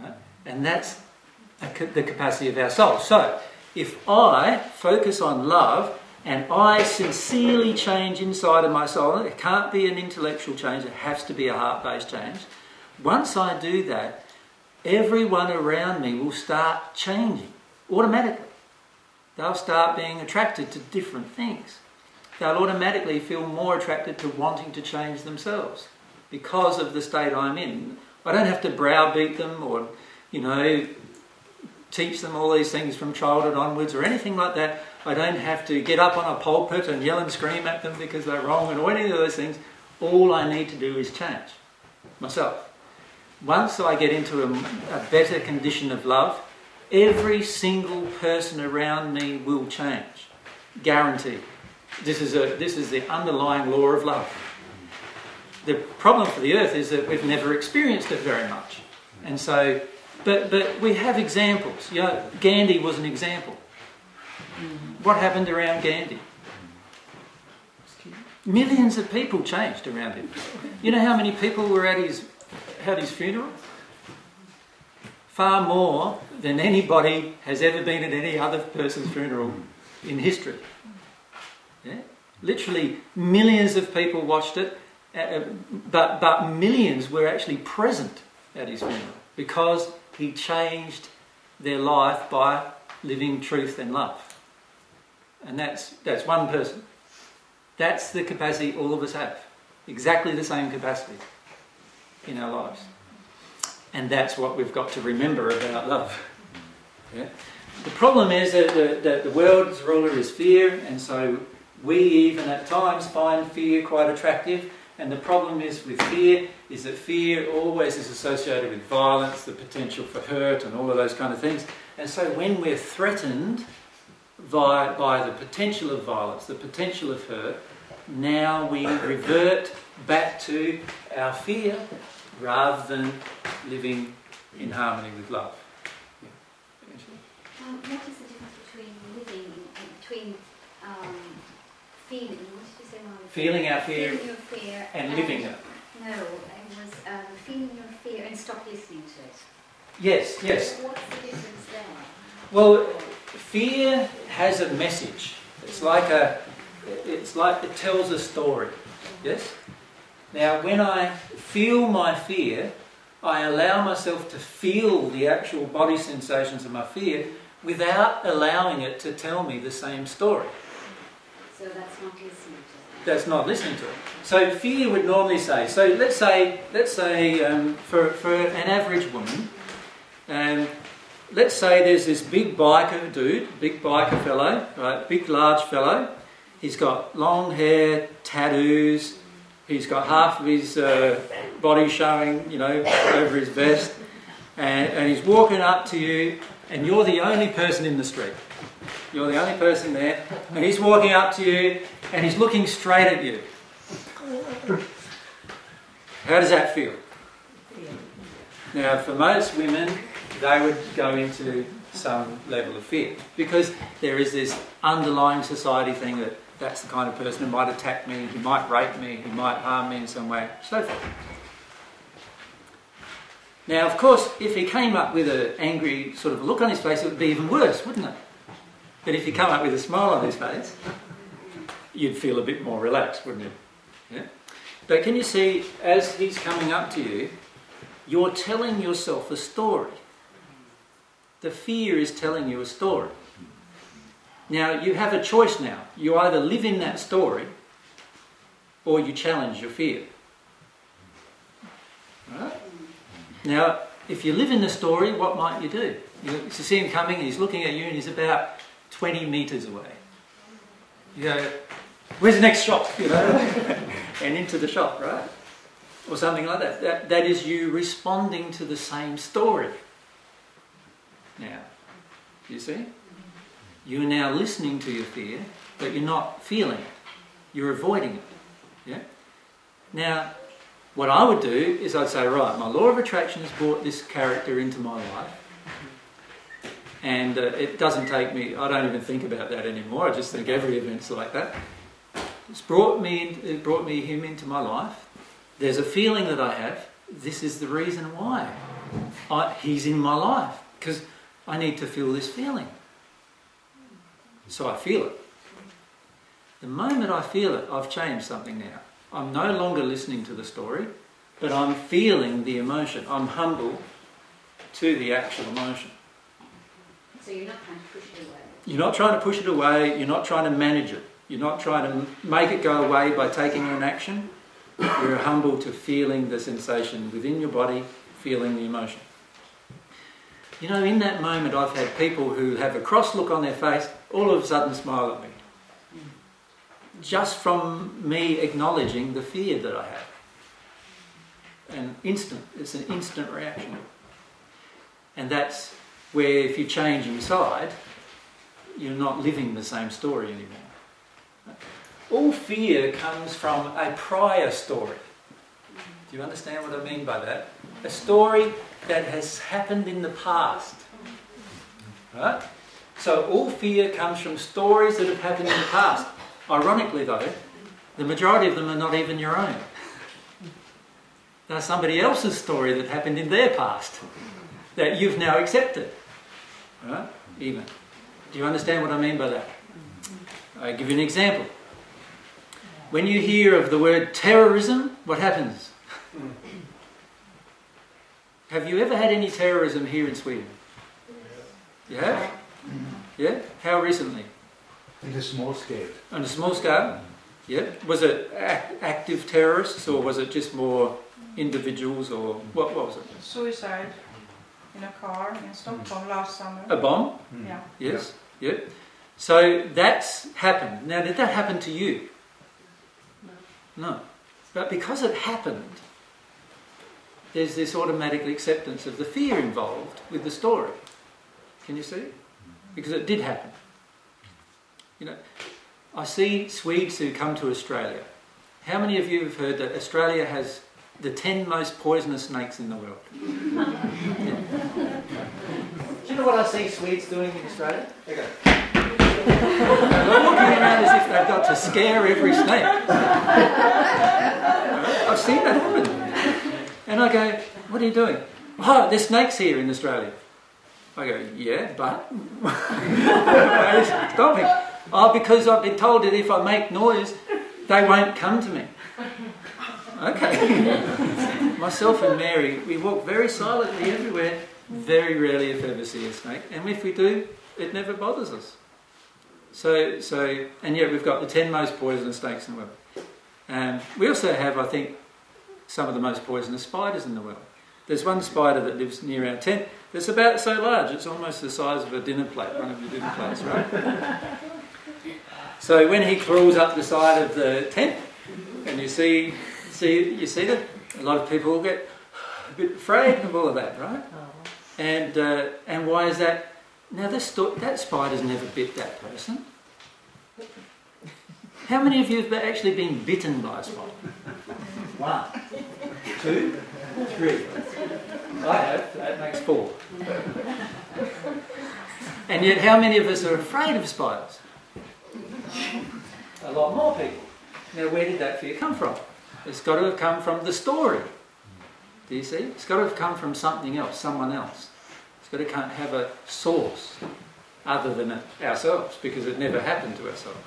Right? And that's the capacity of our soul. So, if I focus on love and I sincerely change inside of my soul, it can't be an intellectual change, it has to be a heart based change. Once I do that, everyone around me will start changing automatically. They'll start being attracted to different things. They'll automatically feel more attracted to wanting to change themselves because of the state I'm in. I don't have to browbeat them or, you know, teach them all these things from childhood onwards or anything like that. I don't have to get up on a pulpit and yell and scream at them because they're wrong and any of those things. All I need to do is change myself. Once I get into a, a better condition of love, every single person around me will change. Guaranteed. This is, a, this is the underlying law of love. The problem for the earth is that we've never experienced it very much. And so but, but we have examples. You know, Gandhi was an example. What happened around Gandhi? Millions of people changed around him. You know how many people were at his, at his funeral? Far more than anybody has ever been at any other person's funeral in history. Yeah? Literally millions of people watched it, uh, but, but millions were actually present at his funeral because he changed their life by living truth and love. And that's, that's one person. That's the capacity all of us have. Exactly the same capacity in our lives. And that's what we've got to remember about love. Yeah? The problem is that the, that the world's ruler is fear, and so we even at times find fear quite attractive and the problem is with fear is that fear always is associated with violence, the potential for hurt, and all of those kind of things. And so when we're threatened by, by the potential of violence, the potential of hurt, now we revert back to our fear rather than living in harmony with love. Um, what is the difference between living, between um, feeling, what did you say feeling our fear, fear and living it. No, it was um, feeling your fear and stop listening to it. Yes, yes. What's the difference there? Well, fear has a message. It's like a, it's like it tells a story. Yes. Now, when I feel my fear, I allow myself to feel the actual body sensations of my fear without allowing it to tell me the same story. So that's not listening to it. That's not listening to it. So fear would normally say. So let's say, let's say um, for for an average woman, um, let's say there's this big biker dude, big biker fellow, right, big large fellow. He's got long hair, tattoos. He's got half of his uh, body showing, you know, over his vest, and, and he's walking up to you, and you're the only person in the street. You're the only person there, and he's walking up to you, and he's looking straight at you. How does that feel? Now, for most women, they would go into some level of fear because there is this underlying society thing that that's the kind of person who might attack me, who might rape me, who might harm me in some way, so forth. Now, of course, if he came up with an angry sort of look on his face, it would be even worse, wouldn't it? But if he come up with a smile on his face, you'd feel a bit more relaxed, wouldn't you? Yeah? But can you see, as he's coming up to you, you're telling yourself a story. The fear is telling you a story. Now, you have a choice now. You either live in that story or you challenge your fear. Right? Now, if you live in the story, what might you do? You, see him coming, he's looking at you, and he's about 20 metres away. You go, where's the next shop? You know, and into the shop, right? Or something like that. that. That is you responding to the same story. Now, you see? You're now listening to your fear, but you're not feeling it. You're avoiding it. Yeah? Now, what I would do is I'd say, right, my law of attraction has brought this character into my life. And uh, it doesn't take me, I don't even think about that anymore. I just think every event's like that. It's brought me, it brought me him into my life. There's a feeling that I have. This is the reason why I, he's in my life. Because I need to feel this feeling. So I feel it. The moment I feel it, I've changed something now. I'm no longer listening to the story, but I'm feeling the emotion. I'm humble to the actual emotion. So you're not trying to push it away. You're not trying to push it away, you're not trying to manage it. You're not trying to make it go away by taking an action. You're humble to feeling the sensation within your body, feeling the emotion. You know, in that moment, I've had people who have a cross look on their face all of a sudden smile at me. Just from me acknowledging the fear that I have. And instant, it's an instant reaction. And that's where if you change inside, you're not living the same story anymore. All fear comes from a prior story. Do you understand what I mean by that? A story that has happened in the past. Right? So all fear comes from stories that have happened in the past. Ironically, though, the majority of them are not even your own. They're somebody else's story that happened in their past that you've now accepted. Right? Even. Do you understand what I mean by that? I'll give you an example. When you hear of the word terrorism, what happens? Have you ever had any terrorism here in Sweden? You have? Yeah? How recently? In a small scale. On a small scale? Yeah? Was it ac- active terrorists or was it just more individuals or what, what was it? Suicide in a car in Stockholm last summer. A bomb? Mm. Yeah. Yes? Yeah. So that's happened. Now, did that happen to you? No. No. But because it happened, there's this automatic acceptance of the fear involved with the story. Can you see? Because it did happen. You know, I see Swedes who come to Australia. How many of you have heard that Australia has the 10 most poisonous snakes in the world? Do you know what I see Swedes doing in Australia? They go. They're walking around as if they've got to scare every snake. I've seen that happen. And I go, what are you doing? Oh, there's snakes here in Australia. I go, yeah, but stop me. Oh, because I've been told that if I make noise, they won't come to me. Okay. Myself and Mary, we walk very silently everywhere. Very rarely, if ever, see a snake. And if we do, it never bothers us. So, so, and yet we've got the 10 most poisonous snakes in the world. Um, we also have, I think, some of the most poisonous spiders in the world. There's one spider that lives near our tent that's about so large, it's almost the size of a dinner plate, one of your dinner plates, right? so when he crawls up the side of the tent, and you see, see, you see that a lot of people get a bit afraid of all of that, right? And uh, and why is that? Now this that spider's never bit that person. How many of you have actually been bitten by a spider? One, two, three. I have. That makes four. And yet, how many of us are afraid of spiders? A lot more people. Now, where did that fear come from? It's got to have come from the story. Do you see? It's got to have come from something else, someone else. It's got to have a source other than ourselves, because it never happened to ourselves.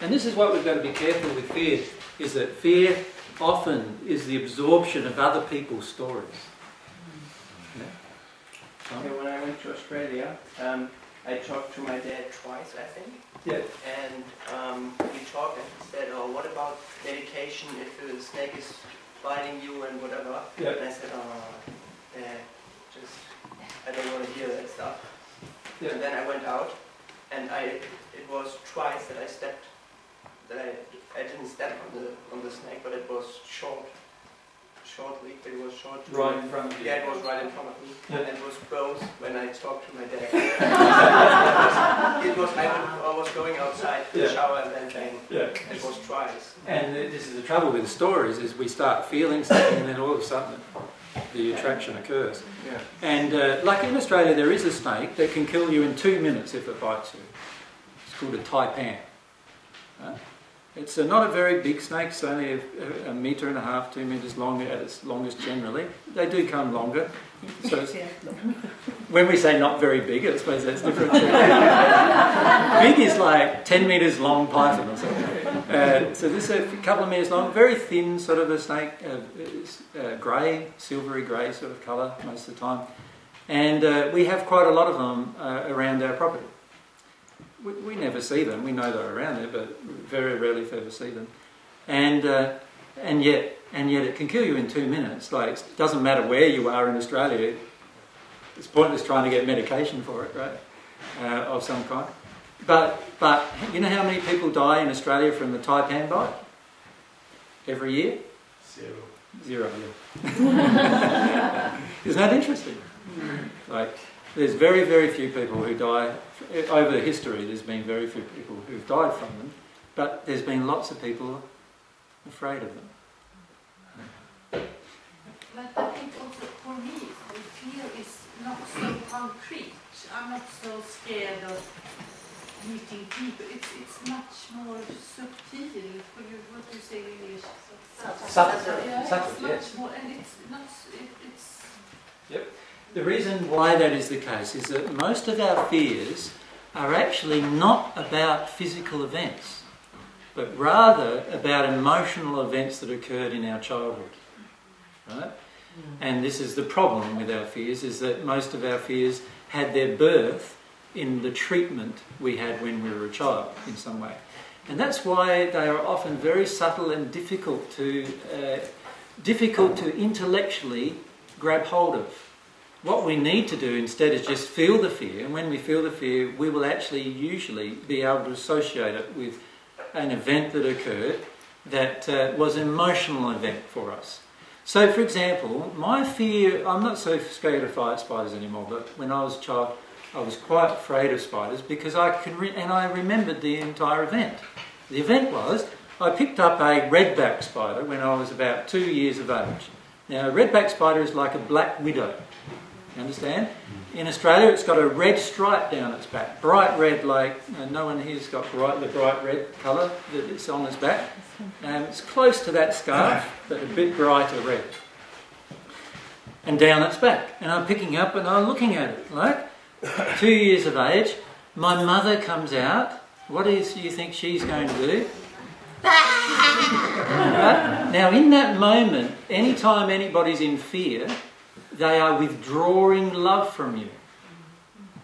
And this is what we've got to be careful with fear: is that fear often is the absorption of other people's stories. Okay, when I went to Australia, um, I talked to my dad twice, I think. Yeah. And um, we talked and he said, oh, what about medication if a snake is biting you and whatever? Yeah. And I said, oh, dad, just, I don't want to hear that stuff. Yeah. And then I went out and I, it was twice that I stepped, that I, I didn't step on the, on the snake, but it was short. Shortly, but it was short. Right in front of you. Yeah, it was right in front of me. Yeah. And it was both when I talked to my dad. it was, I, would, I was going outside to Yeah. shower and then bang. Yeah. It was twice. And this is the trouble with stories: is we start feeling something, and then all of a sudden, the attraction occurs. Yeah. And uh, like in Australia, there is a snake that can kill you in two minutes if it bites you. It's called a taipan. Uh, it's a, not a very big snake. It's only a, a, metre and a half, two metres long at its longest generally. They do come longer. So when we say not very big, I suppose that's different. big is like 10 metres long python or something. Uh, so this is a couple of metres long, very thin sort of a snake, uh, uh, grey, silvery grey sort of colour most of the time. And uh, we have quite a lot of them uh, around our property. We, we never see them, we know they're around there, but very rarely if ever see them. And, uh, and, yet, and yet it can kill you in two minutes. Like, it doesn't matter where you are in Australia, it's pointless trying to get medication for it, right? Uh, of some kind. But, but you know how many people die in Australia from the taipan bite? Every year? Zero. Zero, yeah. Isn't that interesting? Like, there's very, very few people who die. Over history, there's been very few people who've died from them, but there's been lots of people afraid of them. But I think also for me, the fear is not so concrete. I'm not so scared of meeting people. It's it's much more subtle. What do you, what do you say in English? Subtle. Yeah, Subtle, it's yes. more, and it's not. It, it's The reason why that is the case is that most of our fears are actually not about physical events, but rather about emotional events that occurred in our childhood. Right? And this is the problem with our fears is that most of our fears had their birth in the treatment we had when we were a child in some way. And that's why they are often very subtle and difficult to uh, difficult to intellectually grab hold of. What we need to do instead is just feel the fear, and when we feel the fear, we will actually usually be able to associate it with an event that occurred that uh, was an emotional event for us. So, for example, my fear I'm not so scared of fire spiders anymore, but when I was a child, I was quite afraid of spiders because I can, re- and I remembered the entire event. The event was I picked up a redback spider when I was about two years of age. Now, a redback spider is like a black widow. You understand? In Australia, it's got a red stripe down its back, bright red, like uh, no one here's got bright, the bright red colour that it's on its back. Um, it's close to that scarf, but a bit brighter red. And down its back. And I'm picking up and I'm looking at it. Like, two years of age, my mother comes out. What is you think she's going to do? Right? Now, in that moment, anytime anybody's in fear, they are withdrawing love from you.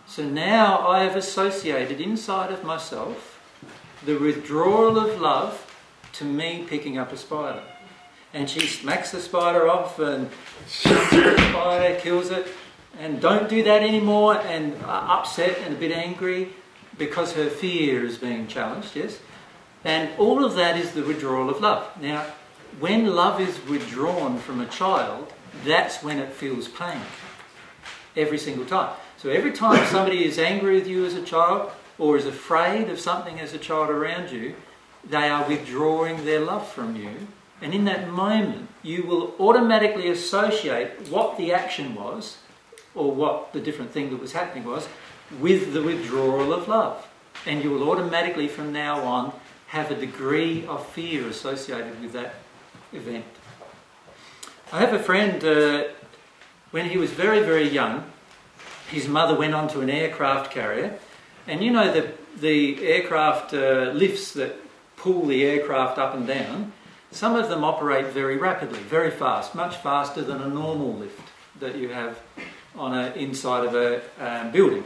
So now I have associated inside of myself the withdrawal of love to me picking up a spider. And she smacks the spider off and shoots the spider, kills it, and don't do that anymore, and upset and a bit angry because her fear is being challenged, yes? And all of that is the withdrawal of love. Now, when love is withdrawn from a child, that's when it feels pain. Every single time. So every time somebody is angry with you as a child or is afraid of something as a child around you, they are withdrawing their love from you. And in that moment, you will automatically associate what the action was or what the different thing that was happening was with the withdrawal of love. And you will automatically, from now on, have a degree of fear associated with that event. I have a friend, uh, when he was very, very young, his mother went onto an aircraft carrier, and you know the, the aircraft uh, lifts that pull the aircraft up and down, some of them operate very rapidly, very fast, much faster than a normal lift that you have on a, inside of a um, building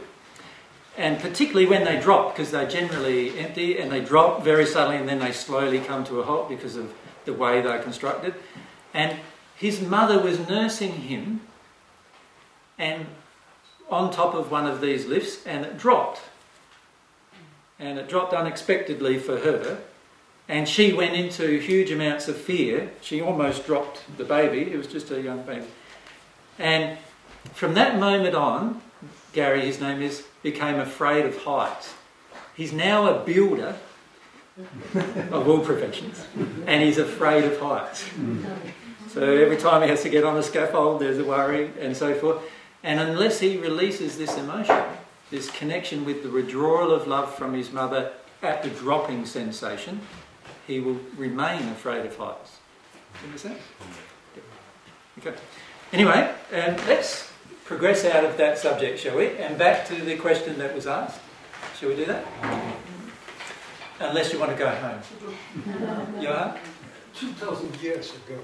and particularly when they drop because they're generally empty and they drop very suddenly and then they slowly come to a halt because of the way they're constructed. And his mother was nursing him and on top of one of these lifts and it dropped. And it dropped unexpectedly for her. And she went into huge amounts of fear. She almost dropped the baby. It was just a young baby. And from that moment on, Gary, his name is, became afraid of heights. He's now a builder of all professions, and he's afraid of heights. So every time he has to get on a scaffold, there's a worry, and so forth. And unless he releases this emotion, this connection with the withdrawal of love from his mother at the dropping sensation, he will remain afraid of heights. Understand? Okay. Anyway, um, let's progress out of that subject, shall we? And back to the question that was asked. Shall we do that? Unless you want to go home. You are? 2,000 years ago,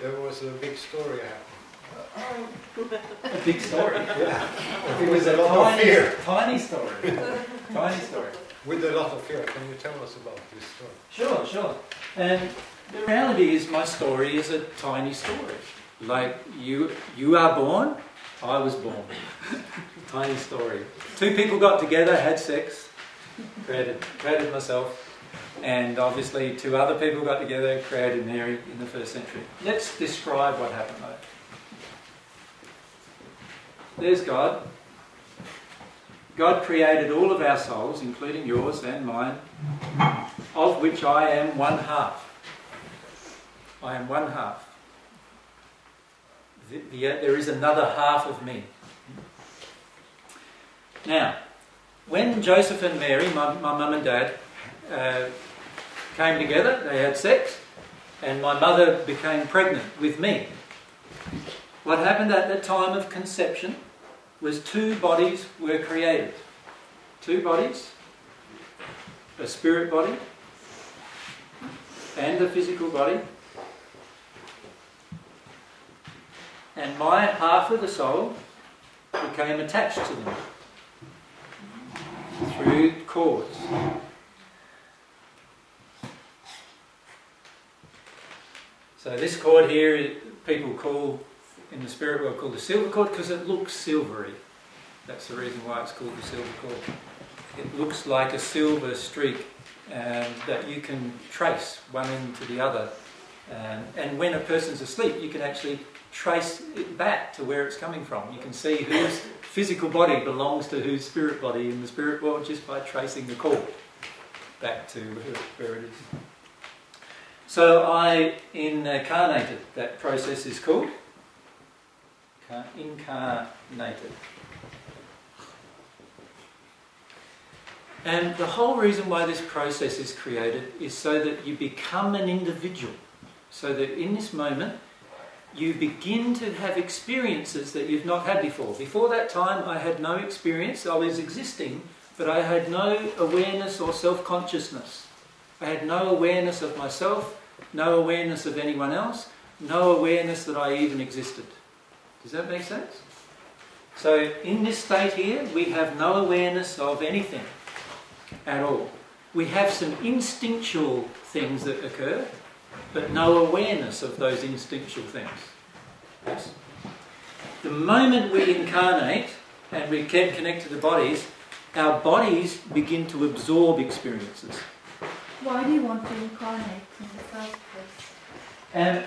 there was a big story happening. A big story? Yeah. It was a a lot of tiny, fear. tiny story. tiny story. With a lot of fear. Can you tell us about this story? Sure, sure. And the reality is, my story is a tiny story. Like you, you are born, I was born. tiny story. Two people got together, had sex, created, created myself, and obviously two other people got together, created Mary in the first century. Let's describe what happened though. There's God. God created all of our souls, including yours and mine, of which I am one half. I am one half. The, the, there is another half of me. Now, when Joseph and Mary, my, my mum and dad, uh, came together, they had sex, and my mother became pregnant with me. What happened at the time of conception was two bodies were created. Two bodies, a spirit body and a physical body. And my half of the soul became attached to them through cords. So this cord here, people call in the spirit world called the silver cord because it looks silvery. That's the reason why it's called the silver cord. It looks like a silver streak um, that you can trace one end to the other. Um, and when a person's asleep, you can actually trace it back to where it's coming from. You can see whose physical body belongs to whose spirit body in the spirit world just by tracing the cord back to where it is. So I incarnated. That process is called incarnated. And the whole reason why this process is created is so that you become an individual. So that in this moment, you begin to have experiences that you've not had before. Before that time, I had no experience. I was existing, but I had no awareness or self consciousness. I had no awareness of myself, no awareness of anyone else, no awareness that I even existed. Does that make sense? So, in this state here, we have no awareness of anything at all. We have some instinctual things that occur, but no awareness of those instinctual things. Yes? The moment we incarnate and we can connect to the bodies, our bodies begin to absorb experiences. Why do you want to incarnate in the first place? And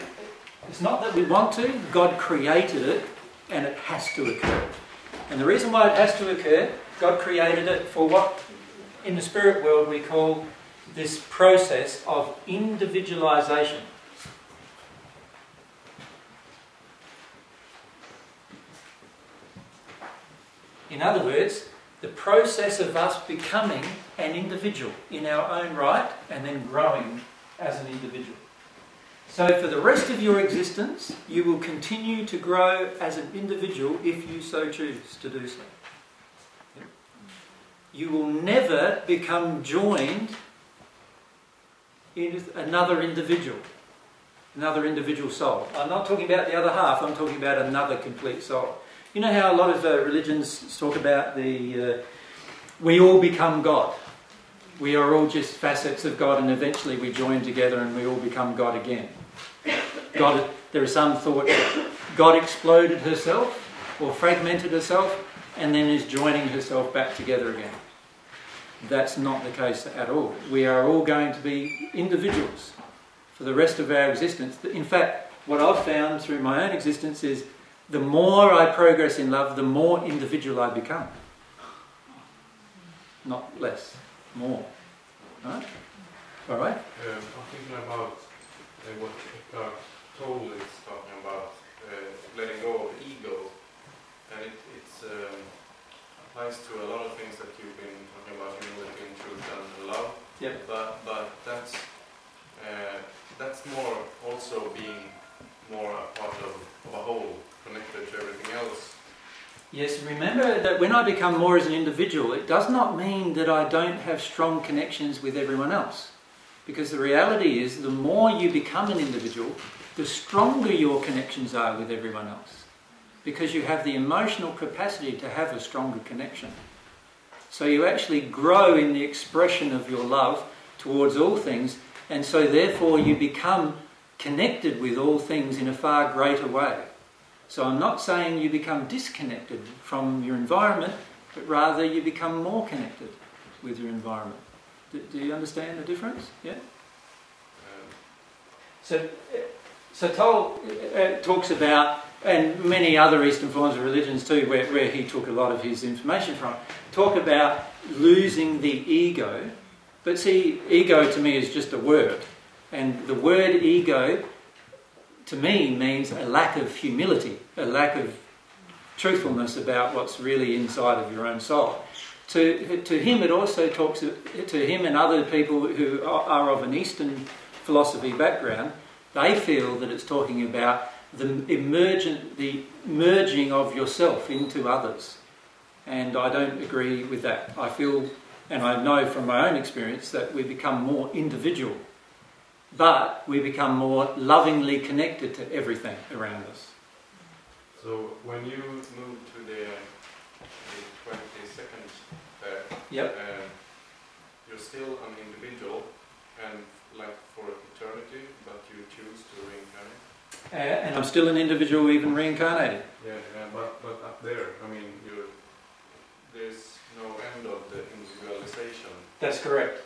it's not that we want to, God created it and it has to occur. And the reason why it has to occur, God created it for what in the spirit world we call this process of individualization. In other words, the process of us becoming an individual in our own right and then growing as an individual. So, for the rest of your existence, you will continue to grow as an individual if you so choose to do so. You will never become joined in another individual, another individual soul. I'm not talking about the other half, I'm talking about another complete soul. You know how a lot of uh, religions talk about the uh, we all become God. We are all just facets of God, and eventually we join together and we all become God again. God, there is some thought that God exploded herself or fragmented herself and then is joining herself back together again. That's not the case at all. We are all going to be individuals for the rest of our existence. In fact, what I've found through my own existence is the more I progress in love, the more individual I become. Not less, more. Right? All right? I'm thinking about what Tolle is talking about, uh, letting go of ego. And it it's, um, applies to a lot of things that you've been talking about, humility and truth and love. Yeah. But, but that's, uh, that's more also being more a part of, of a whole, connected to everything else. Yes, remember that when I become more as an individual, it does not mean that I don't have strong connections with everyone else. Because the reality is, the more you become an individual, the stronger your connections are with everyone else. Because you have the emotional capacity to have a stronger connection. So you actually grow in the expression of your love towards all things, and so therefore you become connected with all things in a far greater way. So I'm not saying you become disconnected from your environment, but rather you become more connected with your environment. Do, do you understand the difference? Yeah? Um, so, so Tolle uh, talks about, and many other Eastern forms of religions too, where, where he took a lot of his information from, talk about losing the ego. But see, ego to me is just a word. And the word ego to me means a lack of humility, a lack of truthfulness about what's really inside of your own soul. To, to him, it also talks to him and other people who are of an Eastern philosophy background. They feel that it's talking about the emergent, the merging of yourself into others, and I don't agree with that. I feel, and I know from my own experience, that we become more individual but we become more lovingly connected to everything around us. So when you move to the, the 22nd there, yep. Uh, you're still an individual and like for eternity, but you choose to reincarnate? Uh, and I'm still an individual even reincarnated. Yeah, yeah but, but up there, I mean, you there's no end of the individualization. That's correct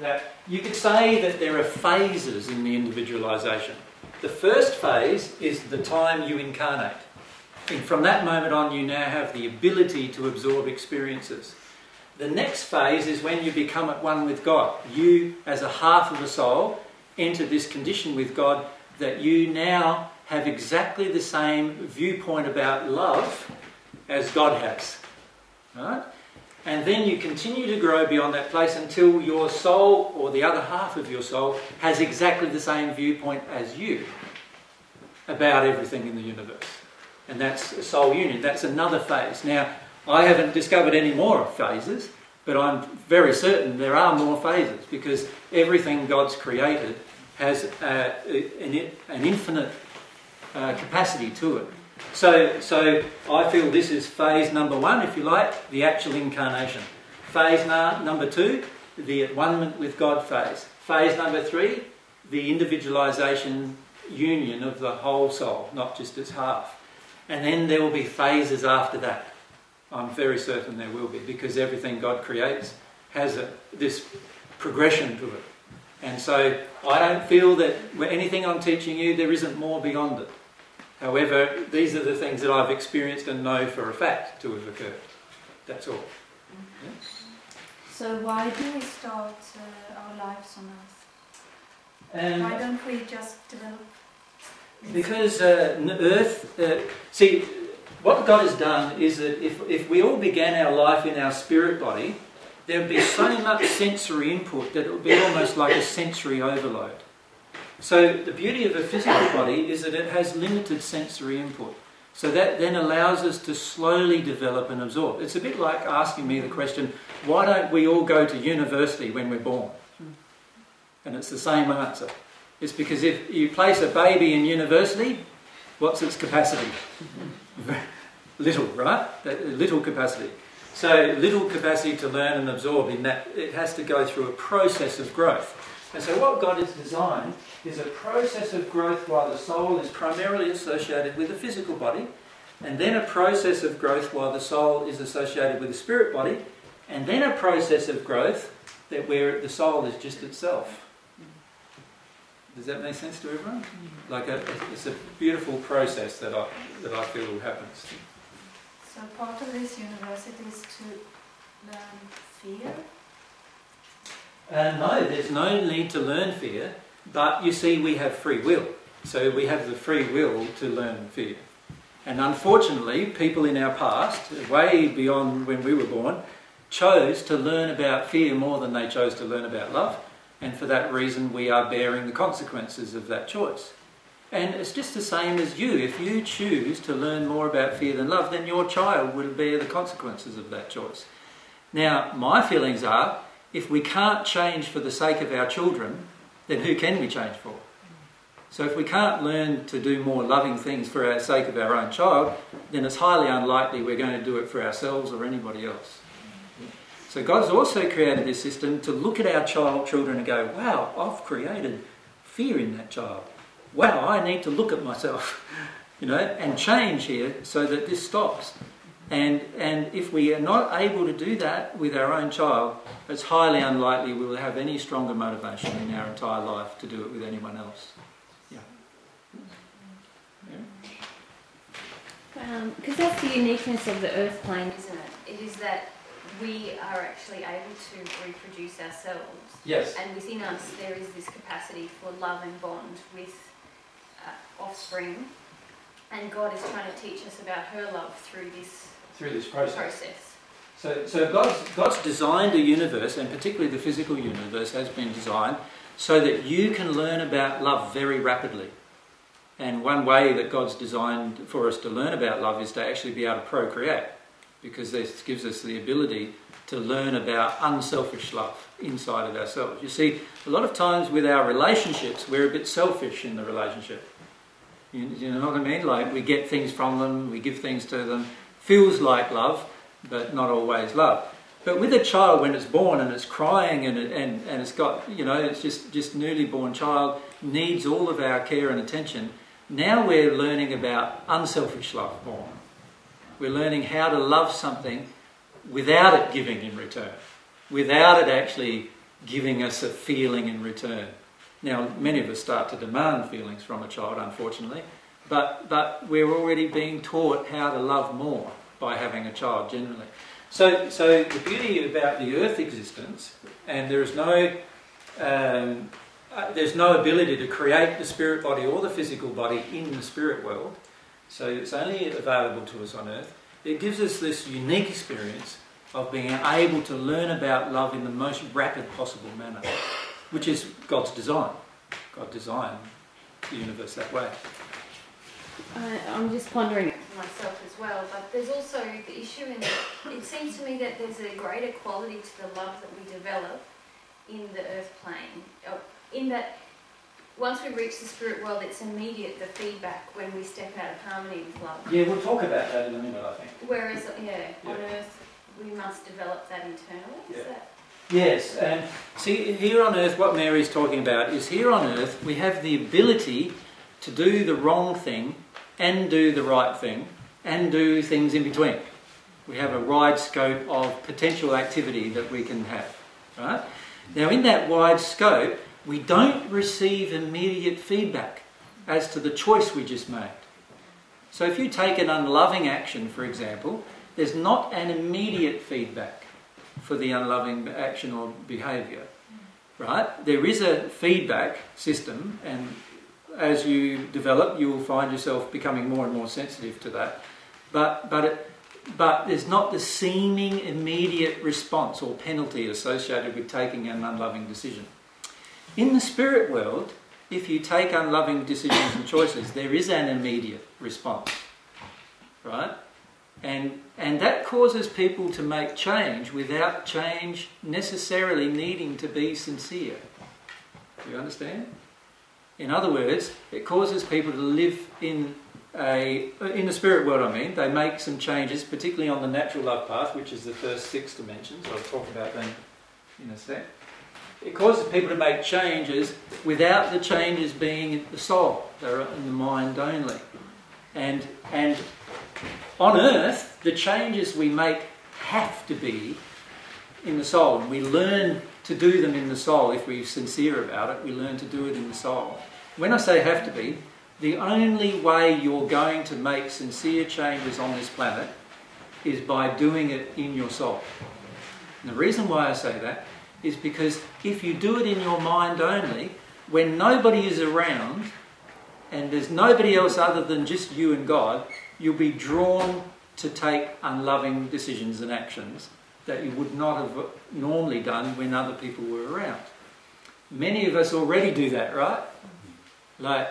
that you could say that there are phases in the individualization. The first phase is the time you incarnate. And from that moment on, you now have the ability to absorb experiences. The next phase is when you become at one with God. You, as a half of a soul, enter this condition with God that you now have exactly the same viewpoint about love as God has. Right? And then you continue to grow beyond that place until your soul or the other half of your soul has exactly the same viewpoint as you about everything in the universe. And that's a soul union. That's another phase. Now, I haven't discovered any more phases, but I'm very certain there are more phases because everything God's created has uh, an, an, infinite uh, capacity to it. So, so I feel this is phase number one, if you like, the actual incarnation. Phase na- number two, the at one with God phase. Phase number three, the individualization union of the whole soul, not just its half. And then there will be phases after that. I'm very certain there will be, because everything God creates has a, this progression to it. And so I don't feel that anything I'm teaching you, there isn't more beyond it. However, these are the things that I've experienced and know for a fact to have occurred. That's all. Yeah? So why do we start uh, our lives on earth? And why don't we just develop? Because uh, Earth, uh, see, what God has done is that if, if we all began our life in our spirit body, there would be so much sensory input that it would be almost like a sensory overload. So the beauty of a physical body is that it has limited sensory input. So that then allows us to slowly develop and absorb. It's a bit like asking me the question, why don't we all go to university when we're born? And it's the same answer. It's because if you place a baby in university, what's its capacity? little, right? Uh, little capacity. So little capacity to learn and absorb in that it has to go through a process of growth. And so what God has designed is a process of growth while the soul is primarily associated with the physical body, and then a process of growth while the soul is associated with the spirit body, and then a process of growth that where the soul is just itself. Does that make sense to everyone? Like a, it's a beautiful process that I that I feel happens. So part of this university is to learn fear. Uh, no, there's no need to learn fear, but you see, we have free will. So we have the free will to learn fear. And unfortunately, people in our past, way beyond when we were born, chose to learn about fear more than they chose to learn about love. And for that reason, we are bearing the consequences of that choice. And it's just the same as you. If you choose to learn more about fear than love, then your child will bear the consequences of that choice. Now, my feelings are if we can't change for the sake of our children, then who can we change for? So if we can't learn to do more loving things for our sake of our own child, then it's highly unlikely we're going to do it for ourselves or anybody else. So God's also created this system to look at our child children and go, wow, I've created fear in that child. Wow, I need to look at myself, you know, and change here so that this stops. And, and if we are not able to do that with our own child, it's highly unlikely we will have any stronger motivation in our entire life to do it with anyone else. Yeah. Because um, that's the uniqueness of the earth plane, isn't it? It is that we are actually able to reproduce ourselves. Yes. And within us, there is this capacity for love and bond with offspring. And God is trying to teach us about her love through this through this process. process. So, so God's, God's designed a universe, and particularly the physical universe has been designed so that you can learn about love very rapidly. And one way that God's designed for us to learn about love is to actually be able to procreate, because this gives us the ability to learn about unselfish love inside of ourselves. You see, a lot of times with our relationships, we're a bit selfish in the relationship. You, you know what I mean? Like we get things from them, we give things to them, feels like love, but not always love. But with a child, when it's born and it's crying and, and, and it's got, you know, it's just, just newly born child, needs all of our care and attention, now we're learning about unselfish love more. We're learning how to love something without it giving in return, without it actually giving us a feeling in return. Now, many of us start to demand feelings from a child, unfortunately, but, but we're already being taught how to love more by having a child generally. So, so the beauty about the earth existence, and there is no, um, uh, there's no ability to create the spirit body or the physical body in the spirit world. So it's only available to us on earth. It gives us this unique experience of being able to learn about love in the most rapid possible manner, which is God's design. God designed the universe that way. I, I'm just pondering. myself as well, but there's also the issue in that it seems to me that there's a greater quality to the love that we develop in the earth plane. Uh, In that, once we reach the spirit world, it's immediate the feedback when we step out of harmony with love. Yeah, we'll talk about that in a minute, I think. Whereas, yeah, on earth, we must develop that internally. Yeah. that? Yes, and see, here on earth, what Mary's talking about is here on earth, we have the ability to do the wrong thing and do the right thing and do things in between. We have a wide scope of potential activity that we can have, right? Now, in that wide scope, we don't receive immediate feedback as to the choice we just made. So, if you take an unloving action, for example, there's not an immediate feedback for the unloving action or behaviour, right? There is a feedback system, and as you develop, you will find yourself becoming more and more sensitive to that. But, but, it, but there's not the seeming immediate response or penalty associated with taking an unloving decision. In the spirit world, if you take unloving decisions and choices, there is an immediate response, right? And, and that causes people to make change without change necessarily needing to be sincere. Do you understand? In other words, it causes people to live in a in the spirit world. I mean, they make some changes, particularly on the natural love path, which is the first six dimensions. I'll talk about them in a sec. It causes people to make changes without the changes being in the soul. They're in the mind only. And and on earth, the changes we make have to be in the soul, we learn to do them in the soul if we're sincere about it. We learn to do it in the soul. When I say have to be, the only way you're going to make sincere changes on this planet is by doing it in your soul. And the reason why I say that is because if you do it in your mind only, when nobody is around and there's nobody else other than just you and God, you'll be drawn to take unloving decisions and actions that you would not have normally done when other people were around. Many of us already do that, right? Like,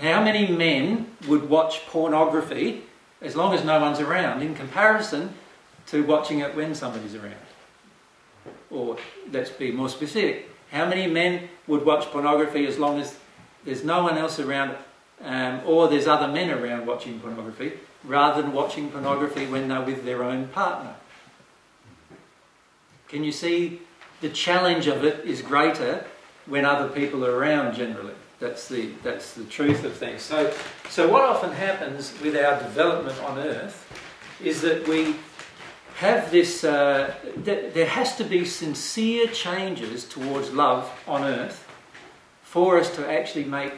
how many men would watch pornography as long as no one's around in comparison to watching it when somebody's around? Or let's be more specific, how many men would watch pornography as long as there's no one else around um, or there's other men around watching pornography rather than watching pornography when they're with their own partner? Can you see the challenge of it is greater when other people are around generally? That's the, that's the truth of things. So, so, what often happens with our development on earth is that we have this, uh, th- there has to be sincere changes towards love on earth for us to actually make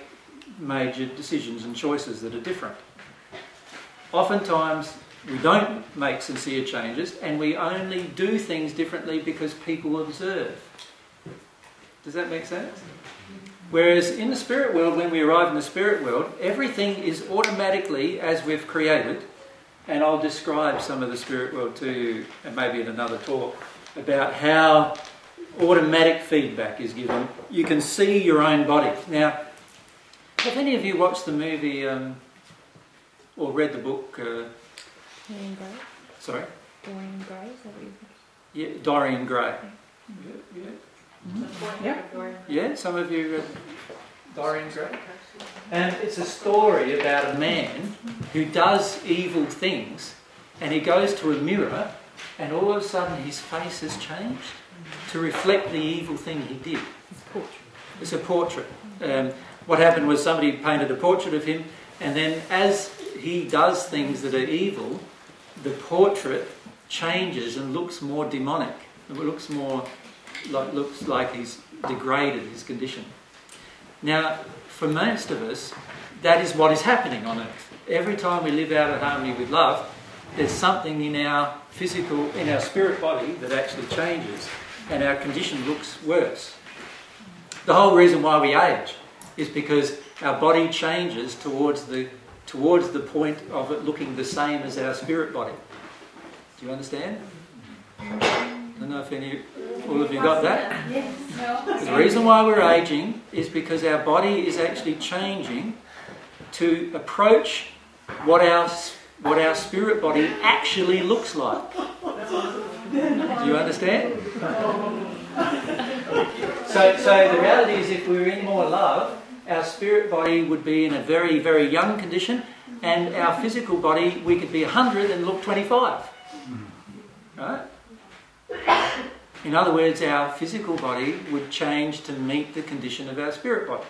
major decisions and choices that are different. Oftentimes, we don't make sincere changes and we only do things differently because people observe. Does that make sense? Whereas in the spirit world, when we arrive in the spirit world, everything is automatically as we've created. And I'll describe some of the spirit world to you, and maybe in another talk, about how automatic feedback is given. You can see your own body. Now, have any of you watched the movie um, or read the book? Uh, Dorian Gray. sorry? Dorian Gray, is that what you Yeah, Dorian Gray. Yeah, yeah. Yeah. Yeah, some of you read Dorian Gray. And it's a story about a man who does evil things and he goes to a mirror and all of a sudden his face has changed to reflect the evil thing he did. It's a portrait. It's a portrait. Um, what happened was somebody painted a portrait of him and then as he does things that are evil, the portrait changes and looks more demonic. It looks more like, looks like he's degraded his condition. Now, for most of us, that is what is happening on earth. Every time we live out of harmony with love, there's something in our physical, in our spirit body that actually changes, and our condition looks worse. The whole reason why we age is because our body changes towards the towards the point of it looking the same as our spirit body. Do you understand? I don't know if any, all of you got that? Yes. The reason why we're aging is because our body is actually changing to approach what our, what our spirit body actually looks like. Do you understand? So, so the reality is, if we were in more love, our spirit body would be in a very, very young condition, and our physical body, we could be 100 and look 25. Right? In other words, our physical body would change to meet the condition of our spirit body.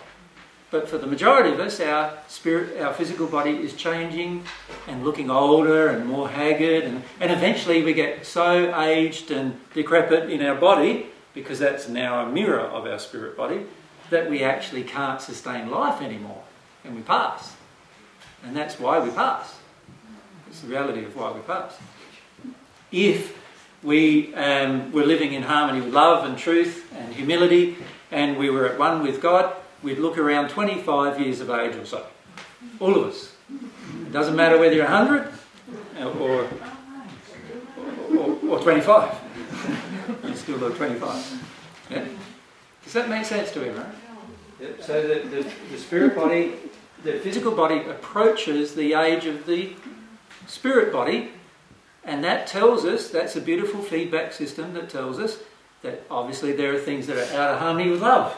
But for the majority of us, our spirit, our physical body is changing and looking older and more haggard, and, and eventually we get so aged and decrepit in our body, because that's now a mirror of our spirit body, that we actually can't sustain life anymore, and we pass. And that's why we pass. It's the reality of why we pass. If we um, were living in harmony with love and truth and humility, and we were at one with God, we'd look around 25 years of age or so. All of us. It doesn't matter whether you're 100 or, or, or 25. you still look 25. Yeah? Does that make sense to everyone? Yep. So the, the, the spirit body, the physical body approaches the age of the spirit body, and that tells us, that's a beautiful feedback system that tells us that obviously there are things that are out of harmony with love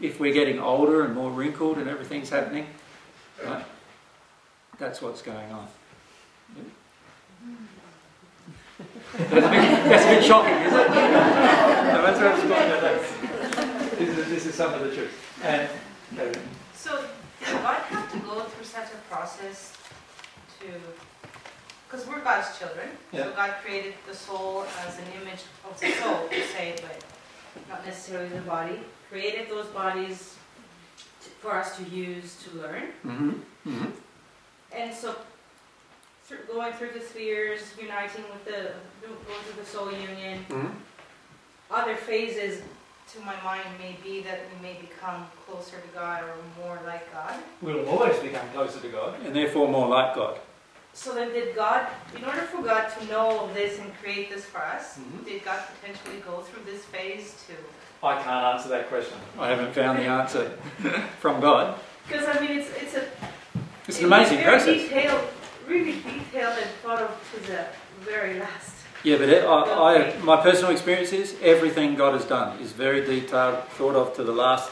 if we're getting older and more wrinkled and everything's happening, right? That's what's going on. That's, a bit, that's a bit shocking, is it? no, that's what I'm talking about. This is, this is some of the truth. And, uh, So, did God have to go through such a process to, because we're God's children, Yeah. so God created the soul as an image of the soul, to say it, but not necessarily the body, created those bodies t- for us to use to learn. mhm, mhm. And so, through, going through the spheres, uniting with the, going through the soul union, Mhm. other phases to my mind may be that we may become closer to God or more like God. We'll always become closer to God, and therefore more like God. So then did God, in order for God to know all this and create this for us, Mhm. did God potentially go through this phase too? I can't answer that question. I haven't found the answer from God. Because I mean, it's, it's a. It's an amazing very process. detailed, really detailed and thought of to the very last. Yeah, but it, I, I, my personal experience is everything God has done is very detailed, thought of to the last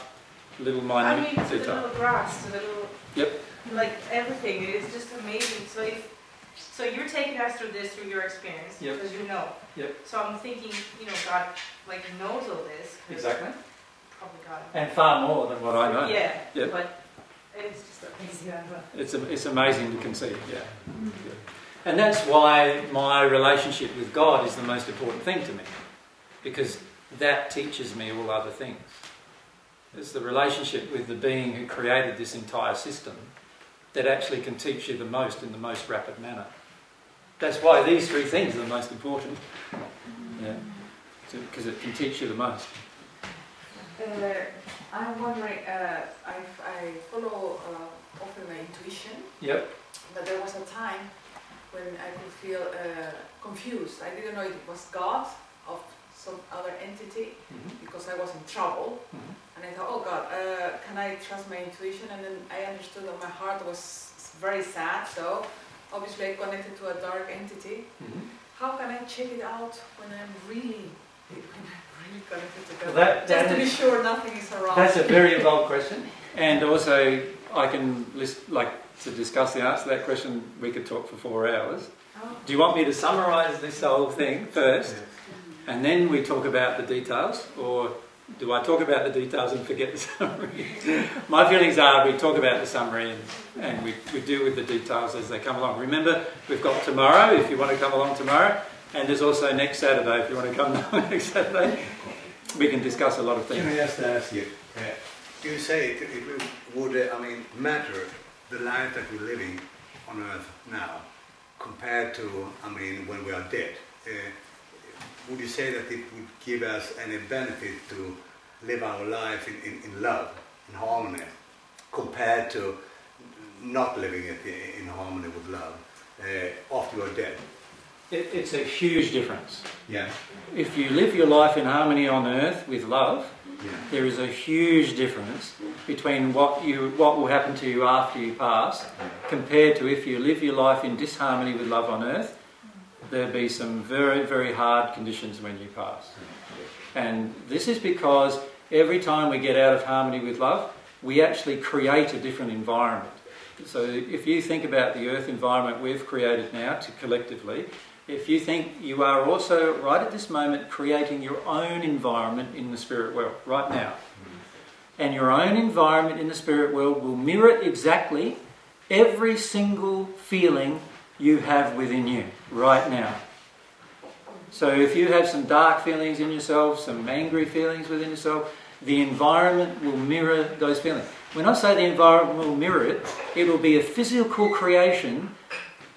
little I minute mean, to the detail. little grass, to the little. Yep. Like everything, it is just amazing. So if, so you're taking us through this through your experience, Yep. because you know. Yep. So I'm thinking, you know, God like knows all this. Exactly. Probably God. And far more than what I know. Yeah. Yep. But it's just amazing. I love It's, it's amazing to conceive, yeah. Mm. Yeah. And that's why my relationship with God is the most important thing to me, because that teaches me all other things. It's the relationship with the being who created this entire system that actually can teach you the most in the most rapid manner. That's why these three things are the most important, yeah, because it can teach you the most. Uh, I'm wondering, uh, I, I follow uh, often my intuition, Yep. but there was a time when I could feel uh, confused. I didn't know it was God of some other entity Mhm. because I was in trouble. Mhm. And I thought, oh God, uh, can I trust my intuition? And then I understood that my heart was very sad, so obviously I connected to a dark entity. Mhm. How can I check it out when I'm really, when I'm really connected to God? Well, that- Just to be sure nothing is wrong. That's a very involved question, and also I can list like to discuss the answer to that question. We could talk for four hours. Oh. Do you want me to summarise this whole thing first, and then we talk about the details, or do I talk about the details and forget the summary? My feelings are we talk about the summary and, and we, we deal with the details as they come along. Remember, we've got tomorrow if you want to come along tomorrow, and there's also next Saturday if you want to come along next Saturday. We can discuss a lot of things. Can I just ask you, uh, you say it, it would, uh, I mean, matter the life that we're living on earth now compared to, I mean, when we are dead? Uh, would you say that it would give us any benefit to live our life in, in, in love, in harmony, compared to not living it in, in harmony with love uh, after we're dead? It, it's a huge difference. Yeah. If you live your life in harmony on earth with love, Yeah. there is a huge difference between what you what will happen to you after you pass compared to if you live your life in disharmony with love on earth. There'll be some very very hard conditions when you pass. And this is because every time we get out of harmony with love we actually create a different environment. So if you think about the earth environment we've created now to collectively if you think you are also right at this moment creating your own environment in the spirit world right now and your own environment in the spirit world will mirror exactly every single feeling you have within you right now. So if you have some dark feelings in yourself, some angry feelings within yourself, the environment will mirror those feelings. When I say the environment will mirror it, it will be a physical creation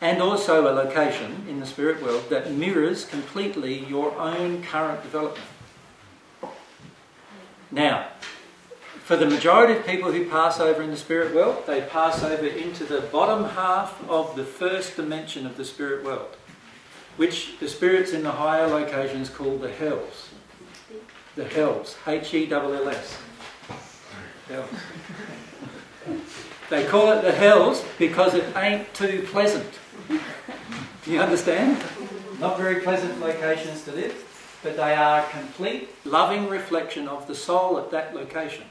and also a location in the spirit world that mirrors completely your own current development. Now, for the majority of people who pass over in the spirit world, they pass over into the bottom half of the first dimension of the spirit world, which the spirits in the higher locations call the hells. The hells. H E L L S. They call it the hells because it ain't too pleasant. Do you understand? Not very pleasant locations to live, but they are a complete loving reflection of the soul at that location.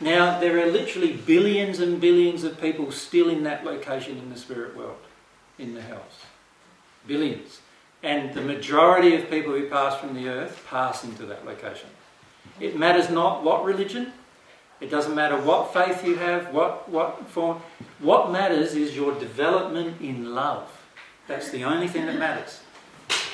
Now, there are literally billions and billions of people still in that location in the spirit world, in the hells. Billions. And the majority of people who pass from the earth pass into that location. It matters not what religion, it doesn't matter what faith you have, what, what form. What matters is your development in love. That's the only thing that matters.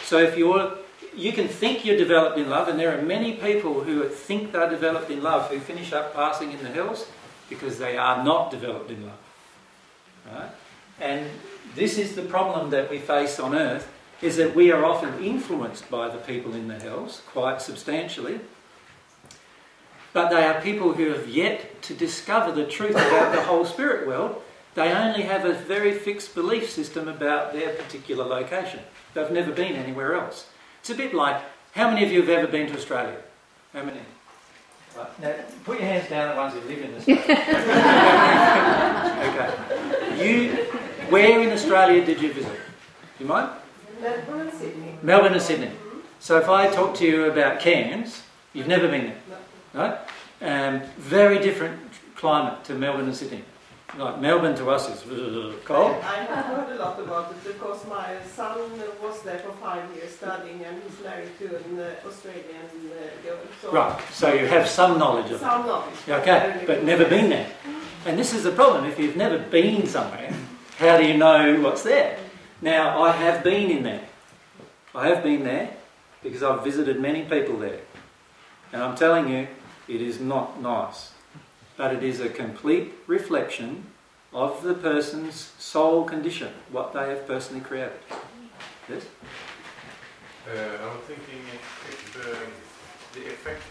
So if you're you can think you're developed in love, and there are many people who think they're developed in love who finish up passing in the hills because they are not developed in love. Right? And this is the problem that we face on earth is that we are often influenced by the people in the hills quite substantially. But they are people who have yet to discover the truth about the whole spirit world. They only have a very fixed belief system about their particular location. They've never been anywhere else. It's a bit like, how many of you have ever been to Australia? How many? Right. Now, put your hands down, the ones who live in Australia. okay. You, where in Australia did you visit? Do you mind? Melbourne and Sydney. Melbourne and Sydney. So if I talk to you about Cairns, you've never been there, right? Um, very different climate to Melbourne and Sydney. Like Melbourne to us is cold. I have heard a lot about it because my son was there for five years studying and he's married to an uh, Australian uh, girl. So Right, so you have some knowledge of it. Some knowledge. Okay, but never been there. And this is the problem. If you've never been somewhere, how do you know what's there? Now, I have been in there. I have been there because I've visited many people there. And I'm telling you, it is not nice. But it is a complete reflection of the person's soul condition, what they have personally created. Yes? Uh, I'm thinking if, um, the effect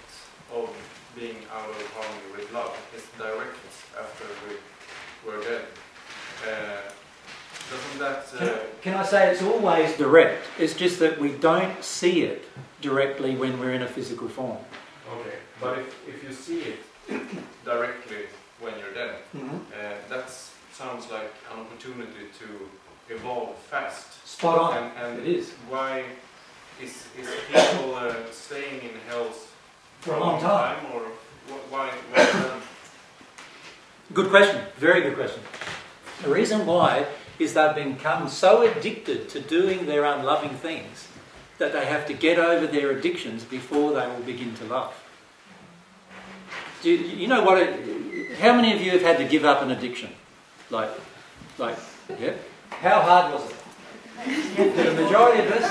of being out of harmony with love is direct after we were dead, uh, doesn't that... Can, Uh, can I say it's always direct? It's just that we don't see it directly when we're in a physical form. okay, but if, if you see it directly when you're dead, Mhm. uh, that sounds like an opportunity to evolve fast. Spot on. And, and It is. Why is, is people uh, staying in hells For a long time. or why? why? Good question. Very good question. The reason why is they've become so addicted to doing their unloving things that they have to get over their addictions before they will begin to love. Do you, you know what? It, how many of you have had to give up an addiction? Like, like, yeah. How hard was it? For the majority of us,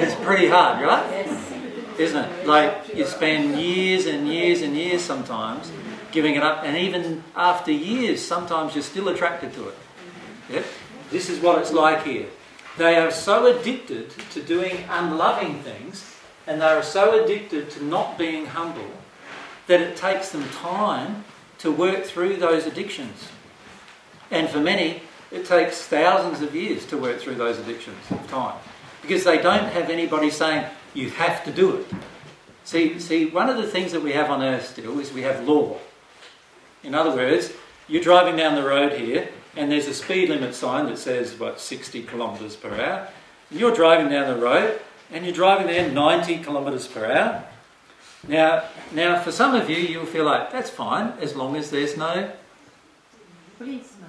it's pretty hard, right? Yes. Isn't it? Like you spend years and years and years sometimes giving it up, and even after years, sometimes you're still attracted to it. Yep. This is what it's like here. They are so addicted to doing unloving things, and they are so addicted to not being humble, that it takes them time to work through those addictions. And for many, it takes thousands of years to work through those addictions of time. because they don't have anybody saying, you have to do it. See, see, one of the things that we have on earth still is we have law. In other words, you're driving down the road here and there's a speed limit sign that says, what, 60 kilometres per hour. And you're driving down the road and you're driving there 90 kilometres per hour. Now, now, for some of you, you'll feel like that's fine as long as there's no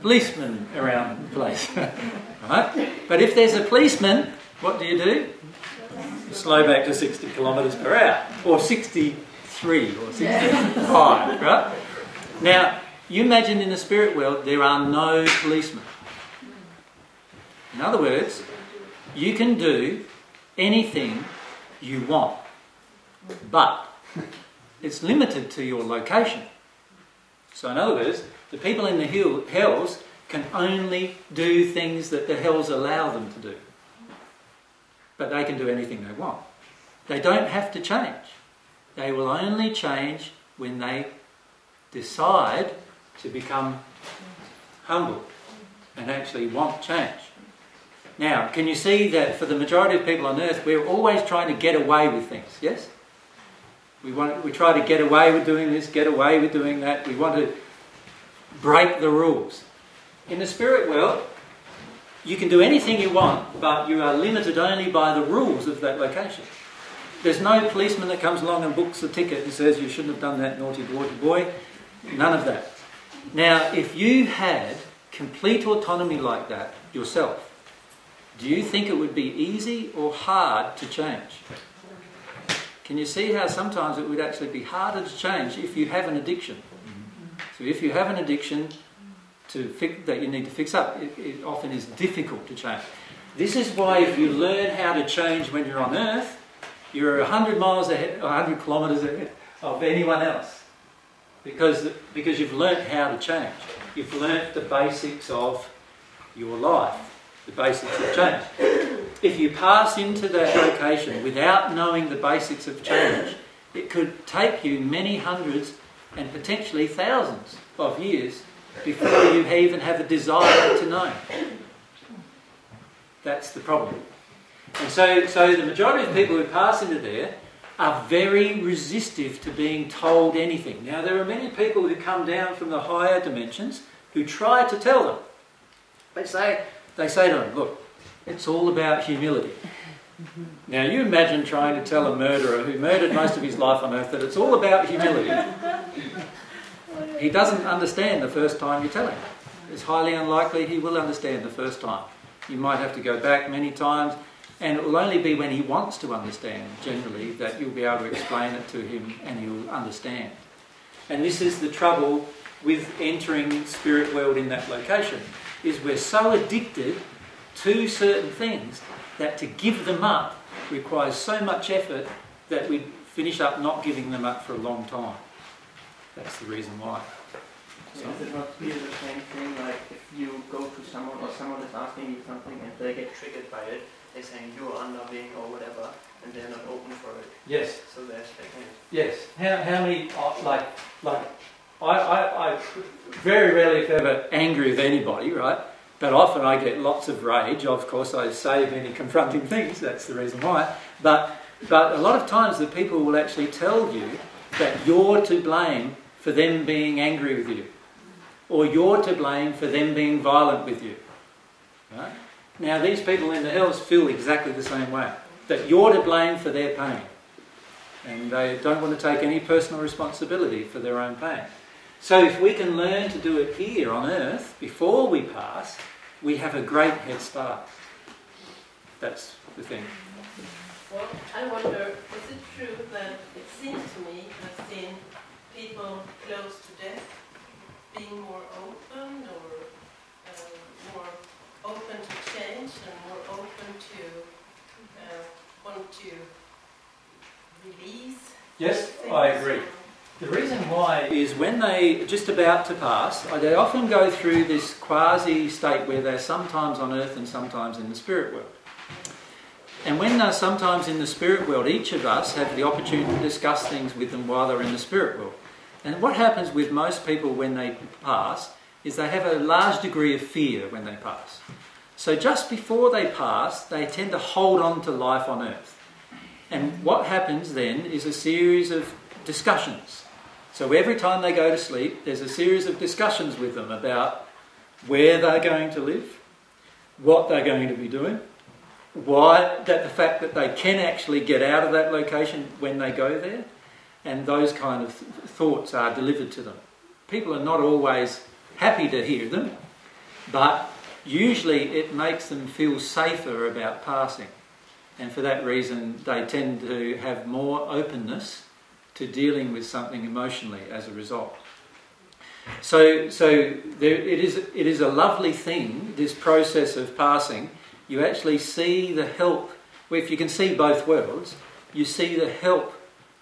Policeman. around the place. right? But if there's a policeman, what do you do? Slow back to 60 kilometres per hour, or 63 or 65, right? Now, you imagine in the spirit world there are no policemen. In other words, you can do anything you want, but it's limited to your location. So, in other words, the people in the hill, hells can only do things that the hells allow them to do. But they can do anything they want. They don't have to change. They will only change when they decide to become humble and actually want change. Now, can you see that for the majority of people on earth, we're always trying to get away with things, yes? We, want, we try to get away with doing this, get away with doing that. We want to break the rules. In the spirit world, you can do anything you want, but you are limited only by the rules of that location. There's no policeman that comes along and books a ticket and says you shouldn't have done that, naughty, naughty boy. None of that. Now, if you had complete autonomy like that yourself, do you think it would be easy or hard to change? Can you see how sometimes it would actually be harder to change if you have an addiction? Mm-hmm. So if you have an addiction to fix, that you need to fix up, it, it often is difficult to change. This is why if you learn how to change when you're on Earth, you're 100 miles ahead, 100 kilometres ahead of anyone else. Because, because you've learnt how to change. You've learnt the basics of your life, the basics of change. If you pass into that location without knowing the basics of change, it could take you many hundreds and potentially thousands of years before you even have a desire to know. That's the problem. And so, so the majority of people who pass into there are very resistive to being told anything. Now, there are many people who come down from the higher dimensions who try to tell them. They say, they say to them, look, it's all about humility. Now, you imagine trying to tell a murderer who murdered most of his life on earth that it's all about humility. He doesn't understand the first time you tell him. It's highly unlikely he will understand the first time. You might have to go back many times, and it will only be when he wants to understand, generally, that you'll be able to explain it to him and he'll understand. And this is the trouble with entering spirit world in that location, is we're so addicted to certain things that to give them up requires so much effort that we finish up not giving them up for a long time. That's the reason why. So is it not really the same thing like if you go to someone or someone is asking you something and they get triggered by it, they're saying you're unloving or whatever, and they're not open for it. Yes. So they're expecting it. Yes. How, how many, uh, like, like, I, I, I very rarely, if ever, angry with anybody, right? But often I get lots of rage. Of course, I say many confronting things. That's the reason why. But, but a lot of times the people will actually tell you that you're to blame for them being angry with you, or you're to blame for them being violent with you. Right? Now, these people in the hells feel exactly the same way that you're to blame for their pain, and they don't want to take any personal responsibility for their own pain. So, if we can learn to do it here on earth before we pass, we have a great head start. That's the thing. Well, I wonder, is it true that it seems to me I've seen people close to death being more open or uh, more open to change and more open to uh, want to release? Yes, I agree. The reason why is when they just about to pass, uh, they often go through this quasi state where they're sometimes on earth and sometimes in the spirit world. And when they're sometimes in the spirit world, each of us have the opportunity to discuss things with them while they're in the spirit world. And what happens with most people when they pass is they have a large degree of fear when they pass. So just before they pass, they tend to hold on to life on earth. And what happens then is a series of discussions. So every time they go to sleep, there's a series of discussions with them about where they're going to live, what they're going to be doing, why that the fact that they can actually get out of that location when they go there, and those kind of th- thoughts are delivered to them. People are not always happy to hear them, but usually it makes them feel safer about passing. And for that reason, they tend to have more openness to dealing with something emotionally as a result. So, so there, it, is, it is a lovely thing, this process of passing. You actually see the help, if you can see both worlds, you see the help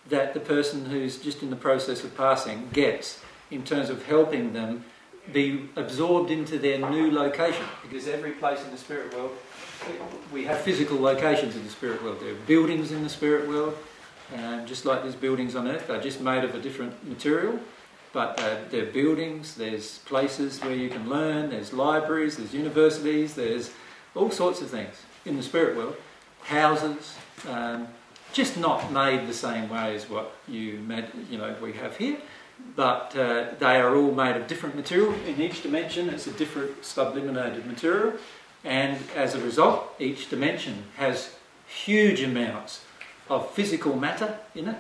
that the person who's just in the process of passing gets in terms of helping them be absorbed into their new location. Because every place in the spirit world, we have physical locations in the spirit world. There are buildings in the spirit world, um, just like these buildings on earth. They're just made of a different material, but uh, they're buildings. There's places where you can learn. There's libraries. There's universities. There's all sorts of things in the spirit world. Houses, um, just not made the same way as what you you know we have here but uh, they are all made of different material. In each dimension, it's a different subliminated material, and as a result, each dimension has huge amounts of physical matter in it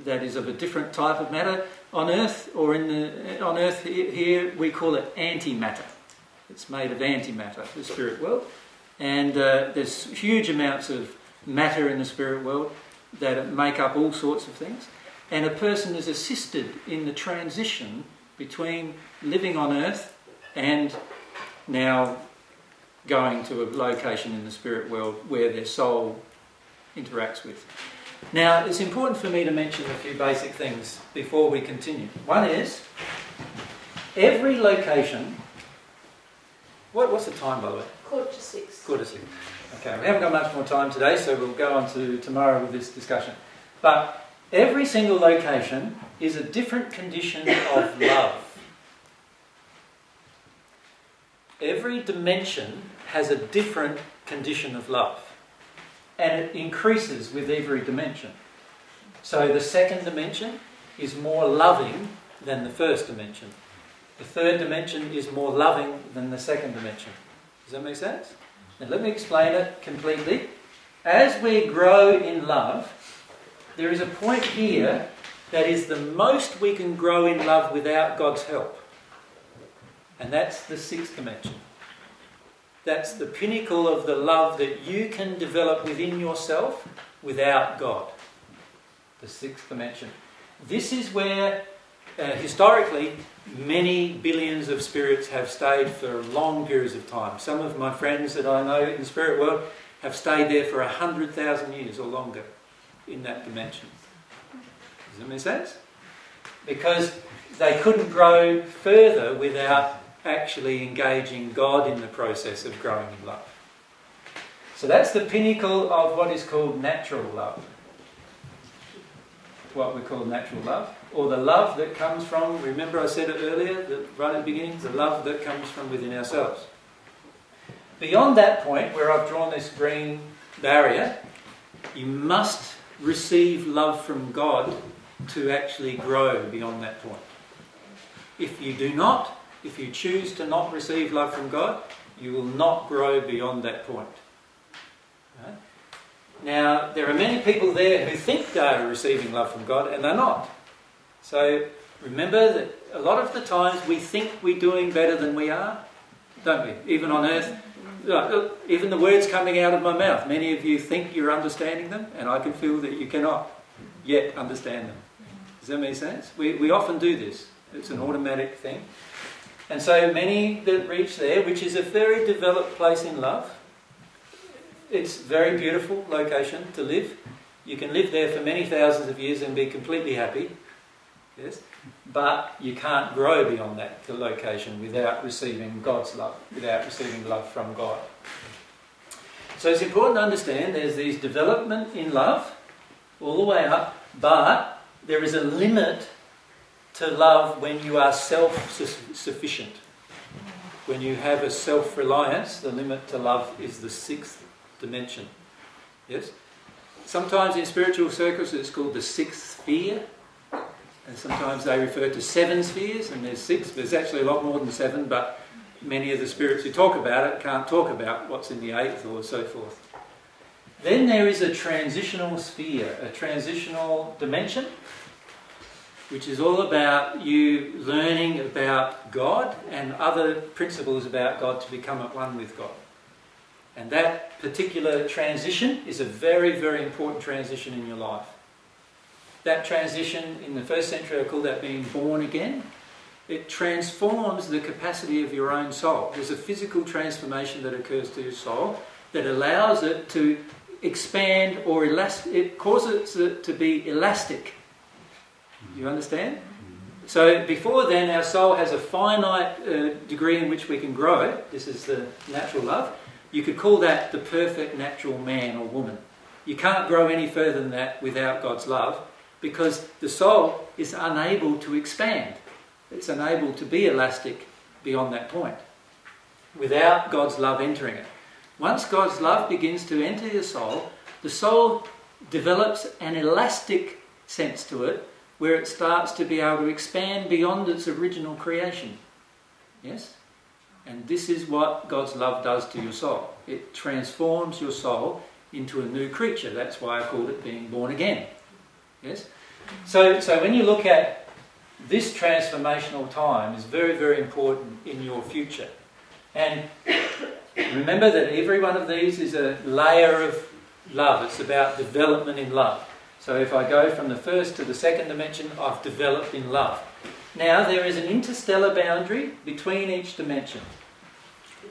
that is of a different type of matter. On Earth, or in the on Earth here, we call it antimatter. It's made of antimatter, the spirit world, and uh, there's huge amounts of matter in the spirit world that make up all sorts of things and a person is assisted in the transition between living on earth and now going to a location in the spirit world where their soul interacts with. Now, it's important for me to mention a few basic things before we continue. One is every location. What, what's the time, by the way? Quarter to six. Quarter to six. Okay, we haven't got much more time today, so we'll go on to tomorrow with this discussion. But Every single location is a different condition of love. Every dimension has a different condition of love. And it increases with every dimension. So the second dimension is more loving than the first dimension. The third dimension is more loving than the second dimension. Does that make sense? Now let me explain it completely. As we grow in love, there is a point here that is the most we can grow in love without God's help. And that's the sixth dimension. That's the pinnacle of the love that you can develop within yourself without God. The sixth dimension. This is where, uh, historically, many billions of spirits have stayed for long periods of time. Some of my friends that I know in the spirit world have stayed there for a hundred thousand years or longer in that dimension. Does that make sense? Because they couldn't grow further without actually engaging God in the process of growing in love. So that's the pinnacle of what is called natural love. What we call natural love. Or the love that comes from, remember I said it earlier, that right at the beginning, the love that comes from within ourselves. Beyond that point, where I've drawn this green barrier, you must receive love from God to actually grow beyond that point. If you do not, if you choose to not receive love from God, you will not grow beyond that point. Right? Now, there are many people there who think they are receiving love from God and they're not. So remember that a lot of the times we think we're doing better than we are, don't we? Even on earth, even the words coming out of my mouth, many of you think you're understanding them, and I can feel that you cannot yet understand them. Does that make sense? We, we often do this, it's an automatic thing. And so many that reach there, which is a very developed place in love, it's a very beautiful location to live. You can live there for many thousands of years and be completely happy. Yes? But you can't grow beyond that location without receiving God's love, without receiving love from God. So it's important to understand there's these development in love all the way up, but there is a limit to love when you are self sufficient. when you have a self reliance, the limit to love is the sixth dimension. Yes? Sometimes in spiritual circles it's called the sixth sphere, and sometimes they refer to seven spheres, and there's six. There's actually a lot more than seven, but many of the spirits who talk about it can't talk about what's in the eighth or so forth. Then there is a transitional sphere, a transitional dimension, which is all about you learning about God and other principles about God to become at one with God. And that particular transition is a very, very important transition in your life. That transition in the first century, I call that being born again. It transforms the capacity of your own soul. There's a physical transformation that occurs to your soul that allows it to expand or elastic, it causes it to be elastic. You understand? So before then, our soul has a finite uh, degree in which we can grow. This is the natural love. You could call that the perfect natural man or woman. You can't grow any further than that without God's love because the soul is unable to expand. It's unable to be elastic beyond that point without God's love entering it. Once God's love begins to enter your soul, the soul develops an elastic sense to it where it starts to be able to expand beyond its original creation. Yes? And this is what God's love does to your soul. It transforms your soul into a new creature. That's why I called it being born again. Yes? So, so when you look at this transformational time is very, very important in your future. And remember that every one of these is a layer of love. It's about development in love. So if I go from the first to the second dimension, I've developed in love. Now there is an interstellar boundary between each dimension.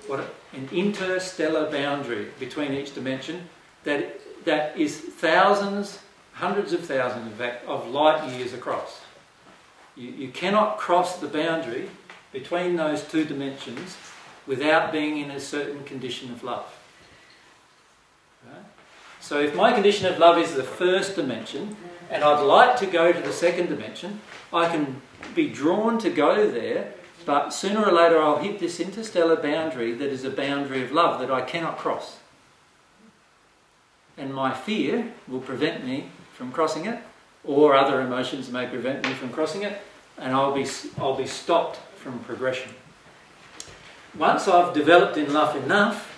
What an interstellar boundary between each dimension that that is thousands, hundreds of thousands, in fact, of light years across. You, you cannot cross the boundary between those two dimensions without being in a certain condition of love. So if my condition of love is the first dimension, and I'd like to go to the second dimension, I can be drawn to go there, but sooner or later I'll hit this interstellar boundary that is a boundary of love that I cannot cross. And my fear will prevent me from crossing it, or other emotions may prevent me from crossing it, and I'll be, I'll be stopped from progression. Once I've developed in love enough,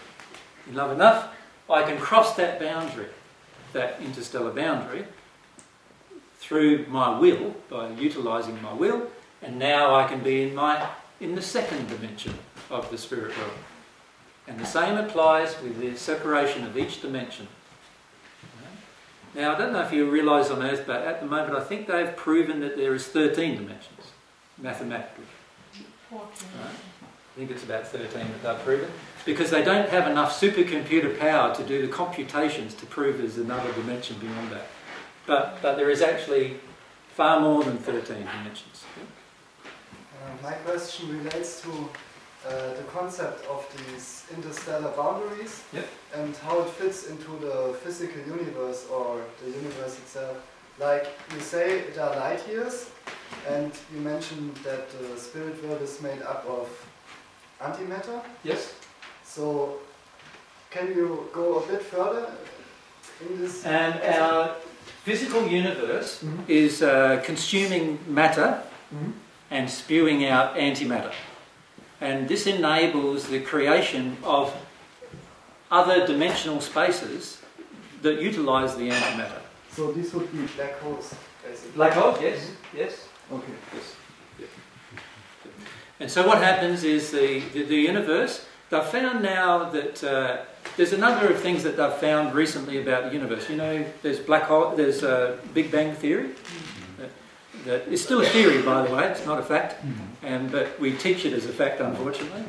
in love enough, I can cross that boundary, that interstellar boundary, through my will, by utilising my will, and now I can be in my in the second dimension of the spirit world. And the same applies with the separation of each dimension. Now, I don't know if you realise on Earth, but at the moment I think they've proven that there is 13 dimensions, mathematically. Right? I think it's about 13 that they've proven. Because they don't have enough supercomputer power to do the computations to prove there's another dimension beyond that. But, but there is actually far more than 13 dimensions. Uh, my question relates to uh, the concept of these interstellar boundaries yep. and how it fits into the physical universe or the universe itself. Like you say, there are light years, and you mentioned that the spirit world is made up of antimatter. Yes. So, can you go a bit further in this? And our physical universe mm-hmm. is uh, consuming matter mm-hmm. and spewing out antimatter. And this enables the creation of other dimensional spaces that utilize the antimatter. So this would be black holes, basically. Black holes, yes, yes. Okay. Yes. And so what happens is the, the, the universe, they've found now that uh, there's a number of things that they've found recently about the universe. You know, there's black hole, there's uh, Big Bang theory. That, that is still a theory, by the way. It's not a fact, and but we teach it as a fact, unfortunately.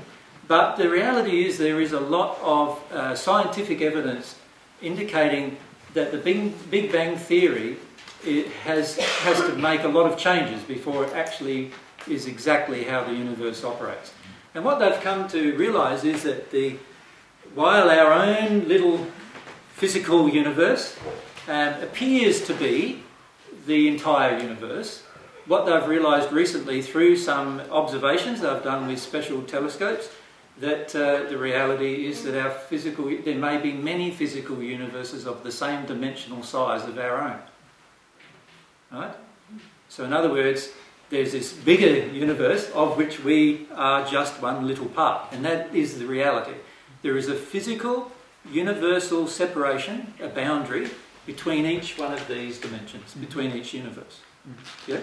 But the reality is there is a lot of uh, scientific evidence indicating that the Big, Big Bang theory it has has to make a lot of changes before it actually is exactly how the universe operates. And what they've come to realise is that the, while our own little physical universe um, appears to be the entire universe, what they've realised recently through some observations they've done with special telescopes that uh, the reality is that our physical, there may be many physical universes of the same dimensional size of our own. Right? So, in other words, there's this bigger universe of which we are just one little part, and that is the reality. There is a physical, universal separation, a boundary between each one of these dimensions, mm-hmm. between each universe. Mm-hmm. Yeah?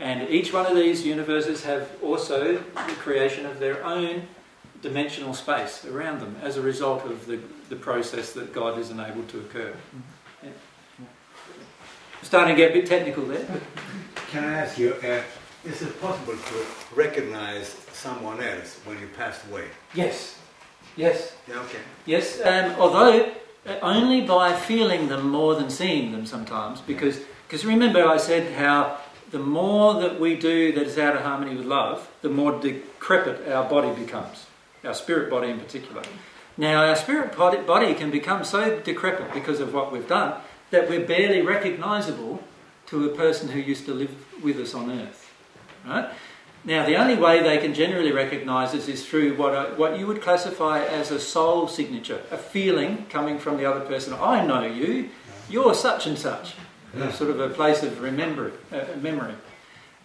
And each one of these universes have also the creation of their own dimensional space around them as a result of the, the process that God has enabled to occur. Mm-hmm. Yeah. Starting to get a bit technical there. Can I ask you, uh, is it possible to recognize someone else when you passed away? Yes. Yes. Yeah, okay. Yes, um, although uh, only by feeling them more than seeing them sometimes, because because remember I said how the more that we do that is out of harmony with love, the more decrepit our body becomes, our spirit body in particular. Now, our spirit body can become so decrepit because of what we've done that we're barely recognizable to a person who used to live with us on earth. Right? Now, the only way they can generally recognise us is through what, I, what you would classify as a soul signature, a feeling coming from the other person. I know you, you're such and such. Yeah. Sort of a place of remembering, uh, memory.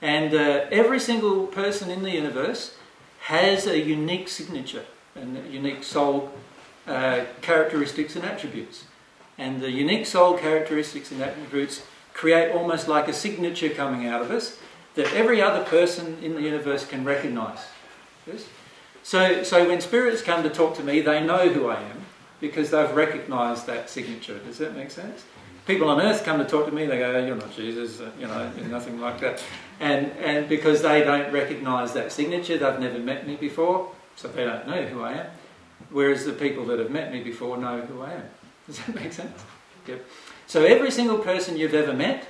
And uh, every single person in the universe has a unique signature and unique soul uh, characteristics and attributes. And the unique soul characteristics and attributes create almost like a signature coming out of us that every other person in the universe can recognize. So, so when spirits come to talk to me, they know who I am because they've recognized that signature. Does that make sense? People on earth come to talk to me, they go, oh, You're not Jesus, uh, you know, nothing like that. And, and because they don't recognize that signature, they've never met me before, so they don't know who I am. Whereas the people that have met me before know who I am. Does that make sense? Yep. So every single person you've ever met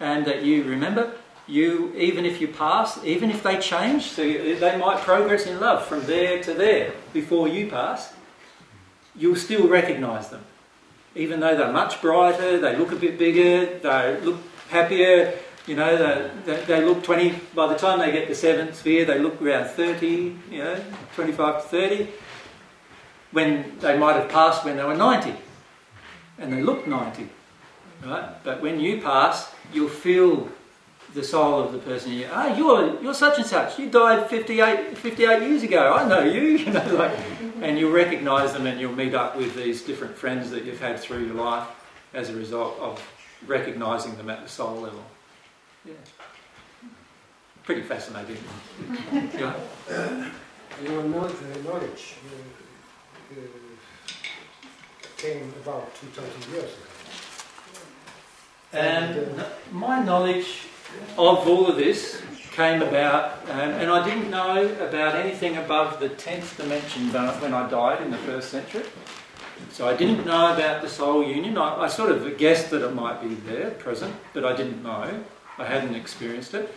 and that you remember you, even if you pass, even if they change, so they might progress in love from there to there before you pass, you'll still recognise them. Even though they're much brighter, they look a bit bigger, they look happier, you know, they, they look 20, by the time they get to seventh sphere, they look around 30, you know, 25 to 30, when they might have passed when they were 90, and they look 90, right? But when you pass, you'll feel the soul of the person. You, ah, you're you're such and such. You died 58, 58 years ago. I know you. You know, like, and you'll recognise them, and you'll meet up with these different friends that you've had through your life as a result of recognising them at the soul level. Yeah, pretty fascinating. yeah. Your knowledge uh, uh, came about two thousand years ago. And, and uh, my knowledge of all of this came about, um, and I didn't know about anything above the 10th dimension when I died in the first century. So I didn't know about the soul union. I, I, sort of guessed that it might be there, present, but I didn't know. I hadn't experienced it.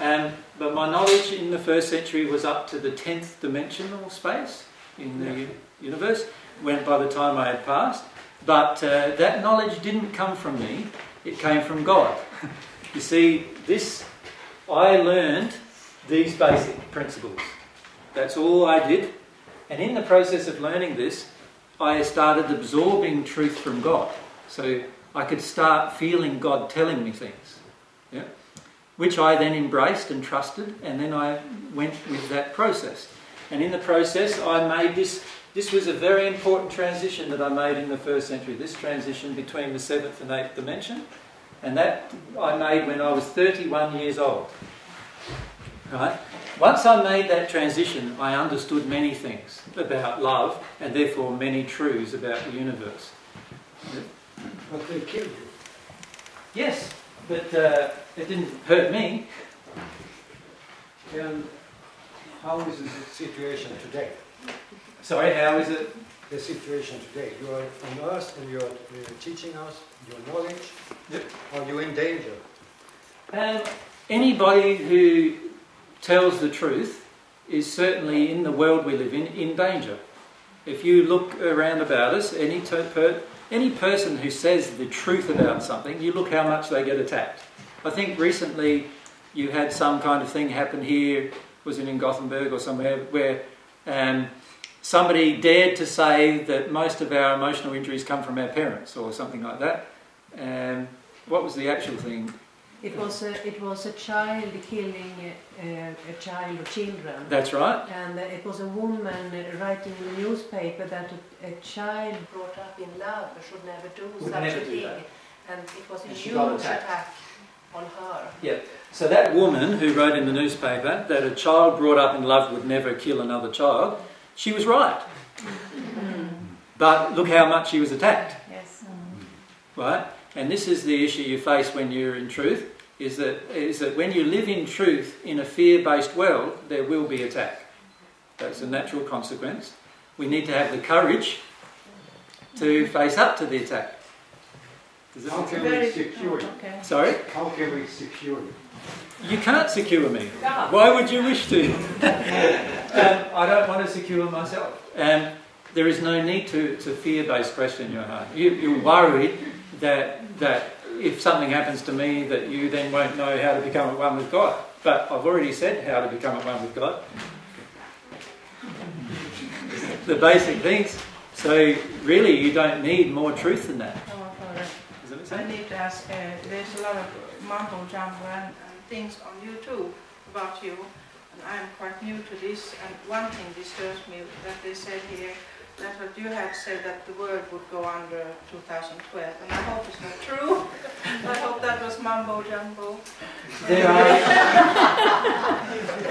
Um, but my knowledge in the first century was up to the 10th dimensional space in the yeah. universe when by the time I had passed. But uh, that knowledge didn't come from me, it came from God. You see, this, I learned these basic principles. That's all I did. And in the process of learning this, I started absorbing truth from God. So I could start feeling God telling me things. Yeah? Which I then embraced and trusted, and then I went with that process. And in the process, I made this. This was a very important transition that I made in the first century. This transition between the seventh and eighth dimension and that I made when I was 31 years old. Right? Once I made that transition, I understood many things about love and therefore many truths about the universe. But they killed you. Yes, but uh, it didn't hurt me. And how is the situation today? Sorry, how is it? The situation today. You are on Earth and you are uh, teaching us your knowledge? Yep. Are you in danger? Um, anybody who tells the truth is certainly in the world we live in in danger. If you look around about us, any, per, any person who says the truth about something, you look how much they get attacked. I think recently you had some kind of thing happen here, was it in Gothenburg or somewhere, where um, somebody dared to say that most of our emotional injuries come from our parents or something like that. And what was the actual thing? It was a, it was a child killing a, a child or children. That's right. And uh, it was a woman uh, writing in the newspaper that a, a child brought up in love should never do Would such never a do thing. that. And it was a And huge attack on her. Yeah. So that woman who wrote in the newspaper that a child brought up in love would never kill another child, she was right. But look how much she was attacked, Yes. right? And this is the issue you face when you're in truth, is that, is that when you live in truth in a fear-based world, there will be attack. That's a natural consequence. We need to have the courage to face up to the attack. How can we secure it? Okay. Sorry? How can we secure it? You can't secure me. Why would you wish to? um, I don't want to secure myself. Um, there is no need to, to fear-based question in your heart. You, you're worried that that if something happens to me, that you then won't know how to become at one with God. But I've already said how to become at one with God. the basic things. So really, you don't need more truth than that. Oh, sorry. Does that make I need to ask, uh, there's a lot of mumbo jumbo and, and things on YouTube about you, and I'm quite new to this, and one thing disturbs me that they said here, that what you had said that the world would go under 2012, and I hope it's not true. I hope that was mumbo jumbo. There are,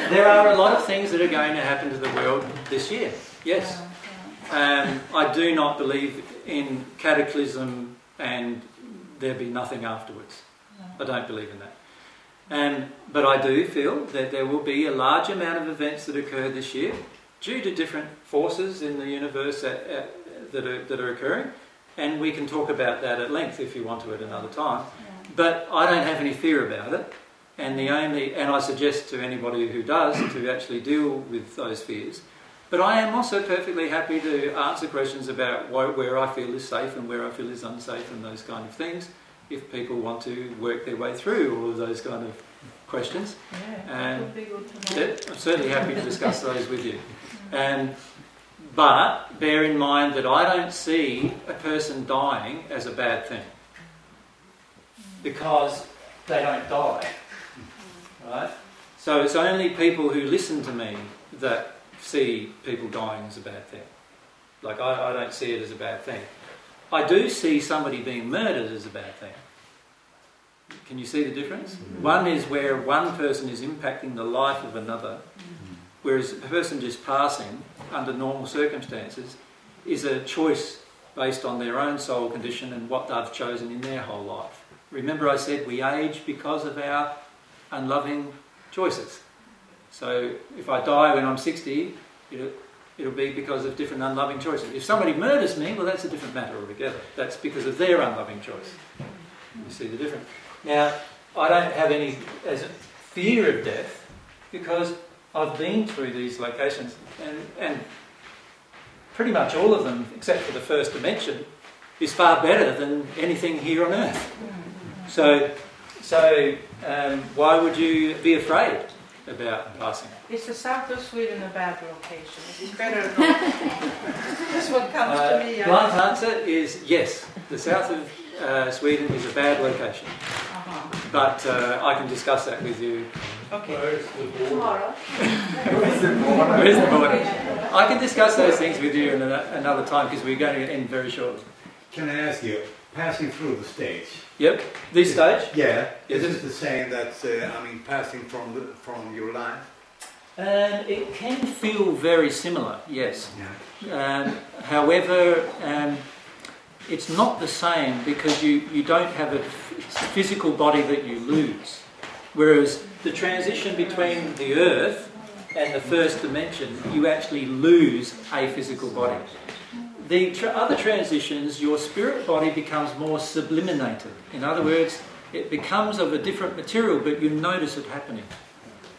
there are a lot of things that are going to happen to the world this year. Yes. Um, I do not believe in cataclysm and there be nothing afterwards. I don't believe in that. Um, but I do feel that there will be a large amount of events that occur this year due to different forces in the universe at, at, that, are, that are occurring. And we can talk about that at length if you want to at another time. But I don't have any fear about it. And the only, and I suggest to anybody who does to actually deal with those fears. But I am also perfectly happy to answer questions about wh- where I feel is safe and where I feel is unsafe and those kind of things. If people want to work their way through all of those kind of questions, Yeah, and be good to know. yeah, I'm certainly happy to discuss those with you. Um, but bear in mind that I don't see a person dying as a bad thing because they don't die. Right? So it's only people who listen to me that see people dying as a bad thing. Like, I, I don't see it as a bad thing. I do see somebody being murdered as a bad thing. Can you see the difference? Mm-hmm. One is where one person is impacting the life of another, mm-hmm. whereas a person just passing under normal circumstances is a choice based on their own soul condition and what they've chosen in their whole life. Remember, I said we age because of our unloving choices. So if I die when I'm 60, it'll, it'll be because of different unloving choices. If somebody murders me, well, that's a different matter altogether. That's because of their unloving choice. You see the difference. Now, I don't have any as fear of death because I've been through these locations and, and pretty much all of them, except for the first dimension, is far better than anything here on earth. So, so um, why would you be afraid about passing? Is the south of Sweden a bad location? It is better not. That's what comes Uh, to me. I- blunt answer is yes. The south of uh, Sweden is a bad location, Uh-huh. but uh, I can discuss that with you. Okay. Tomorrow. Where's the border? Where's the border? I can discuss those things with you in an- another time because we're going to end very shortly. Can I ask you, passing through the stage? Yep. This stage? Yeah. Yeah, Is this- this the same that uh, I mean, passing from the, from your life? Um, it can feel very similar, yes. Um, however, um, it's not the same because you, you don't have a physical body that you lose. Whereas the transition between the earth and the first dimension, you actually lose a physical body. The tr- other transitions, your spirit body becomes more subliminated. In other words, it becomes of a different material, but you notice it happening.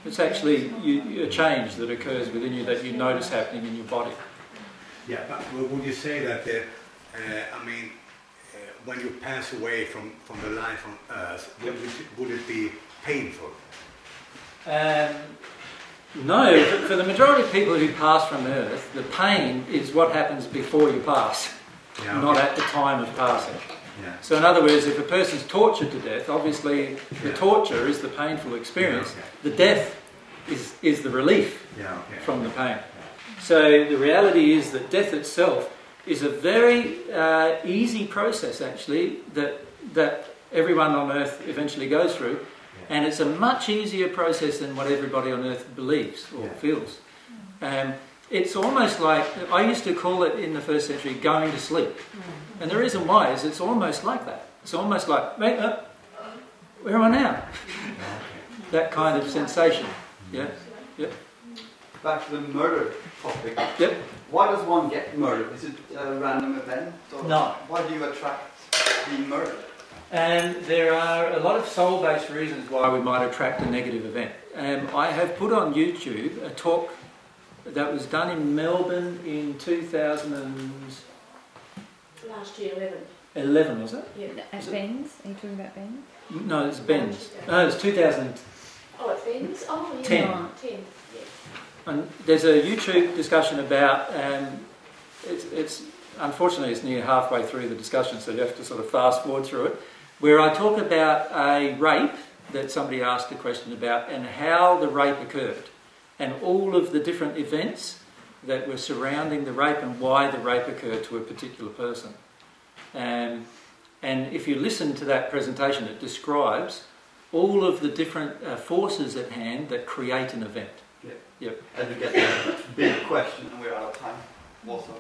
It's actually you, a change that occurs within you that you notice happening in your body. Yeah, but would you say that, uh, uh, I mean, uh, when you pass away from, from the life on earth, would, it, would it be painful? Um, No, for- for the majority of people who pass from Earth, the pain is what happens before you pass, Yeah, not okay. at the time of passing. Yeah. So, in other words, if a person's tortured to death, obviously the torture is the painful experience. The death is, is the relief Yeah, okay. from the pain. So, the reality is that death itself is a very uh, easy process, actually, that, that everyone on earth eventually goes through. And it's a much easier process than what everybody on earth believes or feels. Um, it's almost like, I used to call it in the first century going to sleep. And the reason why is it's almost like that. It's almost like, wait, uh, where am I now? that kind of sensation. Yeah, yeah. Back to the murder topic. Yep. Why does one get murdered? Is it a random event? Or No. Why do you attract being murdered? And there are a lot of soul based reasons why we might attract a negative event. Um, I have put on YouTube a talk that was done in Melbourne in 2011, Last year, 11. was it? Yeah. At Ben's? Are you talking about Ben's? No, it's Ben's. No, it's 2000. Oh, at Ben's? Oh, yeah. Ten. 10, yes. And there's a YouTube discussion about, um, it's, it's unfortunately it's near halfway through the discussion, so you have to sort of fast forward through it, where I talk about a rape that somebody asked a question about and how the rape occurred, and all of the different events that were surrounding the rape and why the rape occurred to a particular person. Um, and if you listen to that presentation, it describes all of the different uh, forces at hand that create an event. Yeah. Yep. And we get the big question, and we're out of time. Also.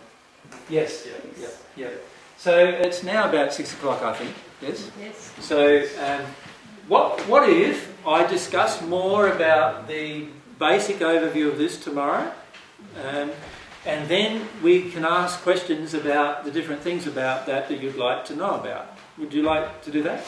Yes. Yeah. Yeah. So it's now about six o'clock, I think. Yes. Yes. So, um, what what if I discuss more about the basic overview of this tomorrow, um, and then we can ask questions about the different things about that that you'd like to know about. Would you like to do that?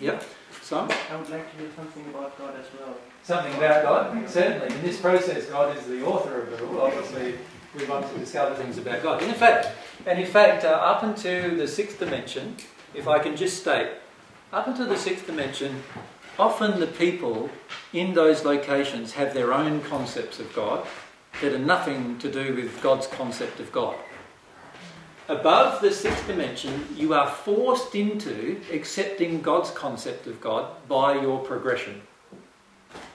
Yep. Simon? I would like to do something about God as well. Something about God? Certainly. In this process, God is the author of it all. Obviously, we want to discover things about God. And in fact, and in fact, uh, up into the sixth dimension, if I can just state, up into the sixth dimension, often the people in those locations have their own concepts of God that are nothing to do with God's concept of God. Above the sixth dimension, you are forced into accepting God's concept of God by your progression.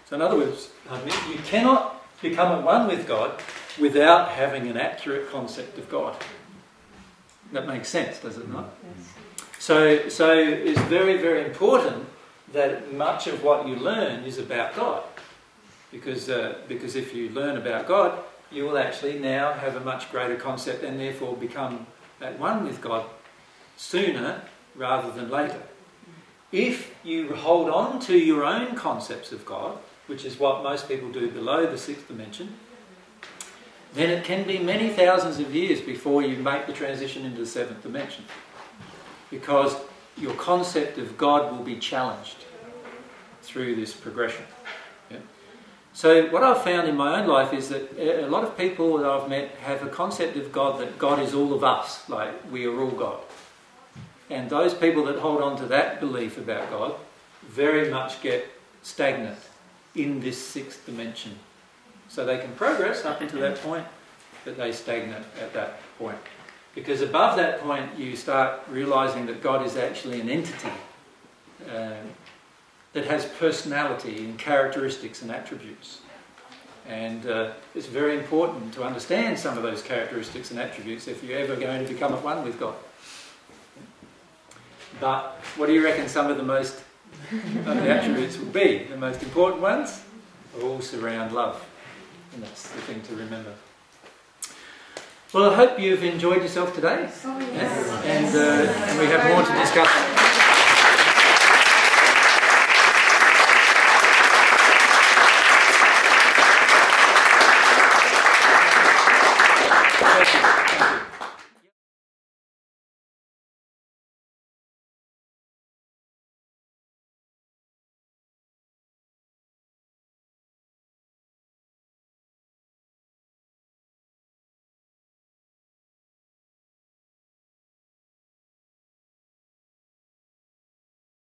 So, in other words, you cannot become at one with God without having an accurate concept of God. That makes sense, does it not? Yes. So, so it's very, very important that much of what you learn is about God. Because, uh, because if you learn about God, you will actually now have a much greater concept and therefore become at one with God sooner rather than later. If you hold on to your own concepts of God, which is what most people do below the sixth dimension, then it can be many thousands of years before you make the transition into the seventh dimension. Because your concept of God will be challenged through this progression. Yeah? So, what I've found in my own life is that a lot of people that I've met have a concept of God that God is all of us, like we are all God. And those people that hold on to that belief about God very much get stagnant in this sixth dimension. So they can progress up until that point, but they stagnate at that point. Because above that point, you start realizing that God is actually an entity um, that has personality and characteristics and attributes. And uh, it's very important to understand some of those characteristics and attributes if you're ever going to become at one with God. But what do you reckon some of the most of the attributes will be? The most important ones all surround love. And that's the thing to remember. Well, I hope you've enjoyed yourself today. Oh, Yeah? And, uh, and we have more to discuss.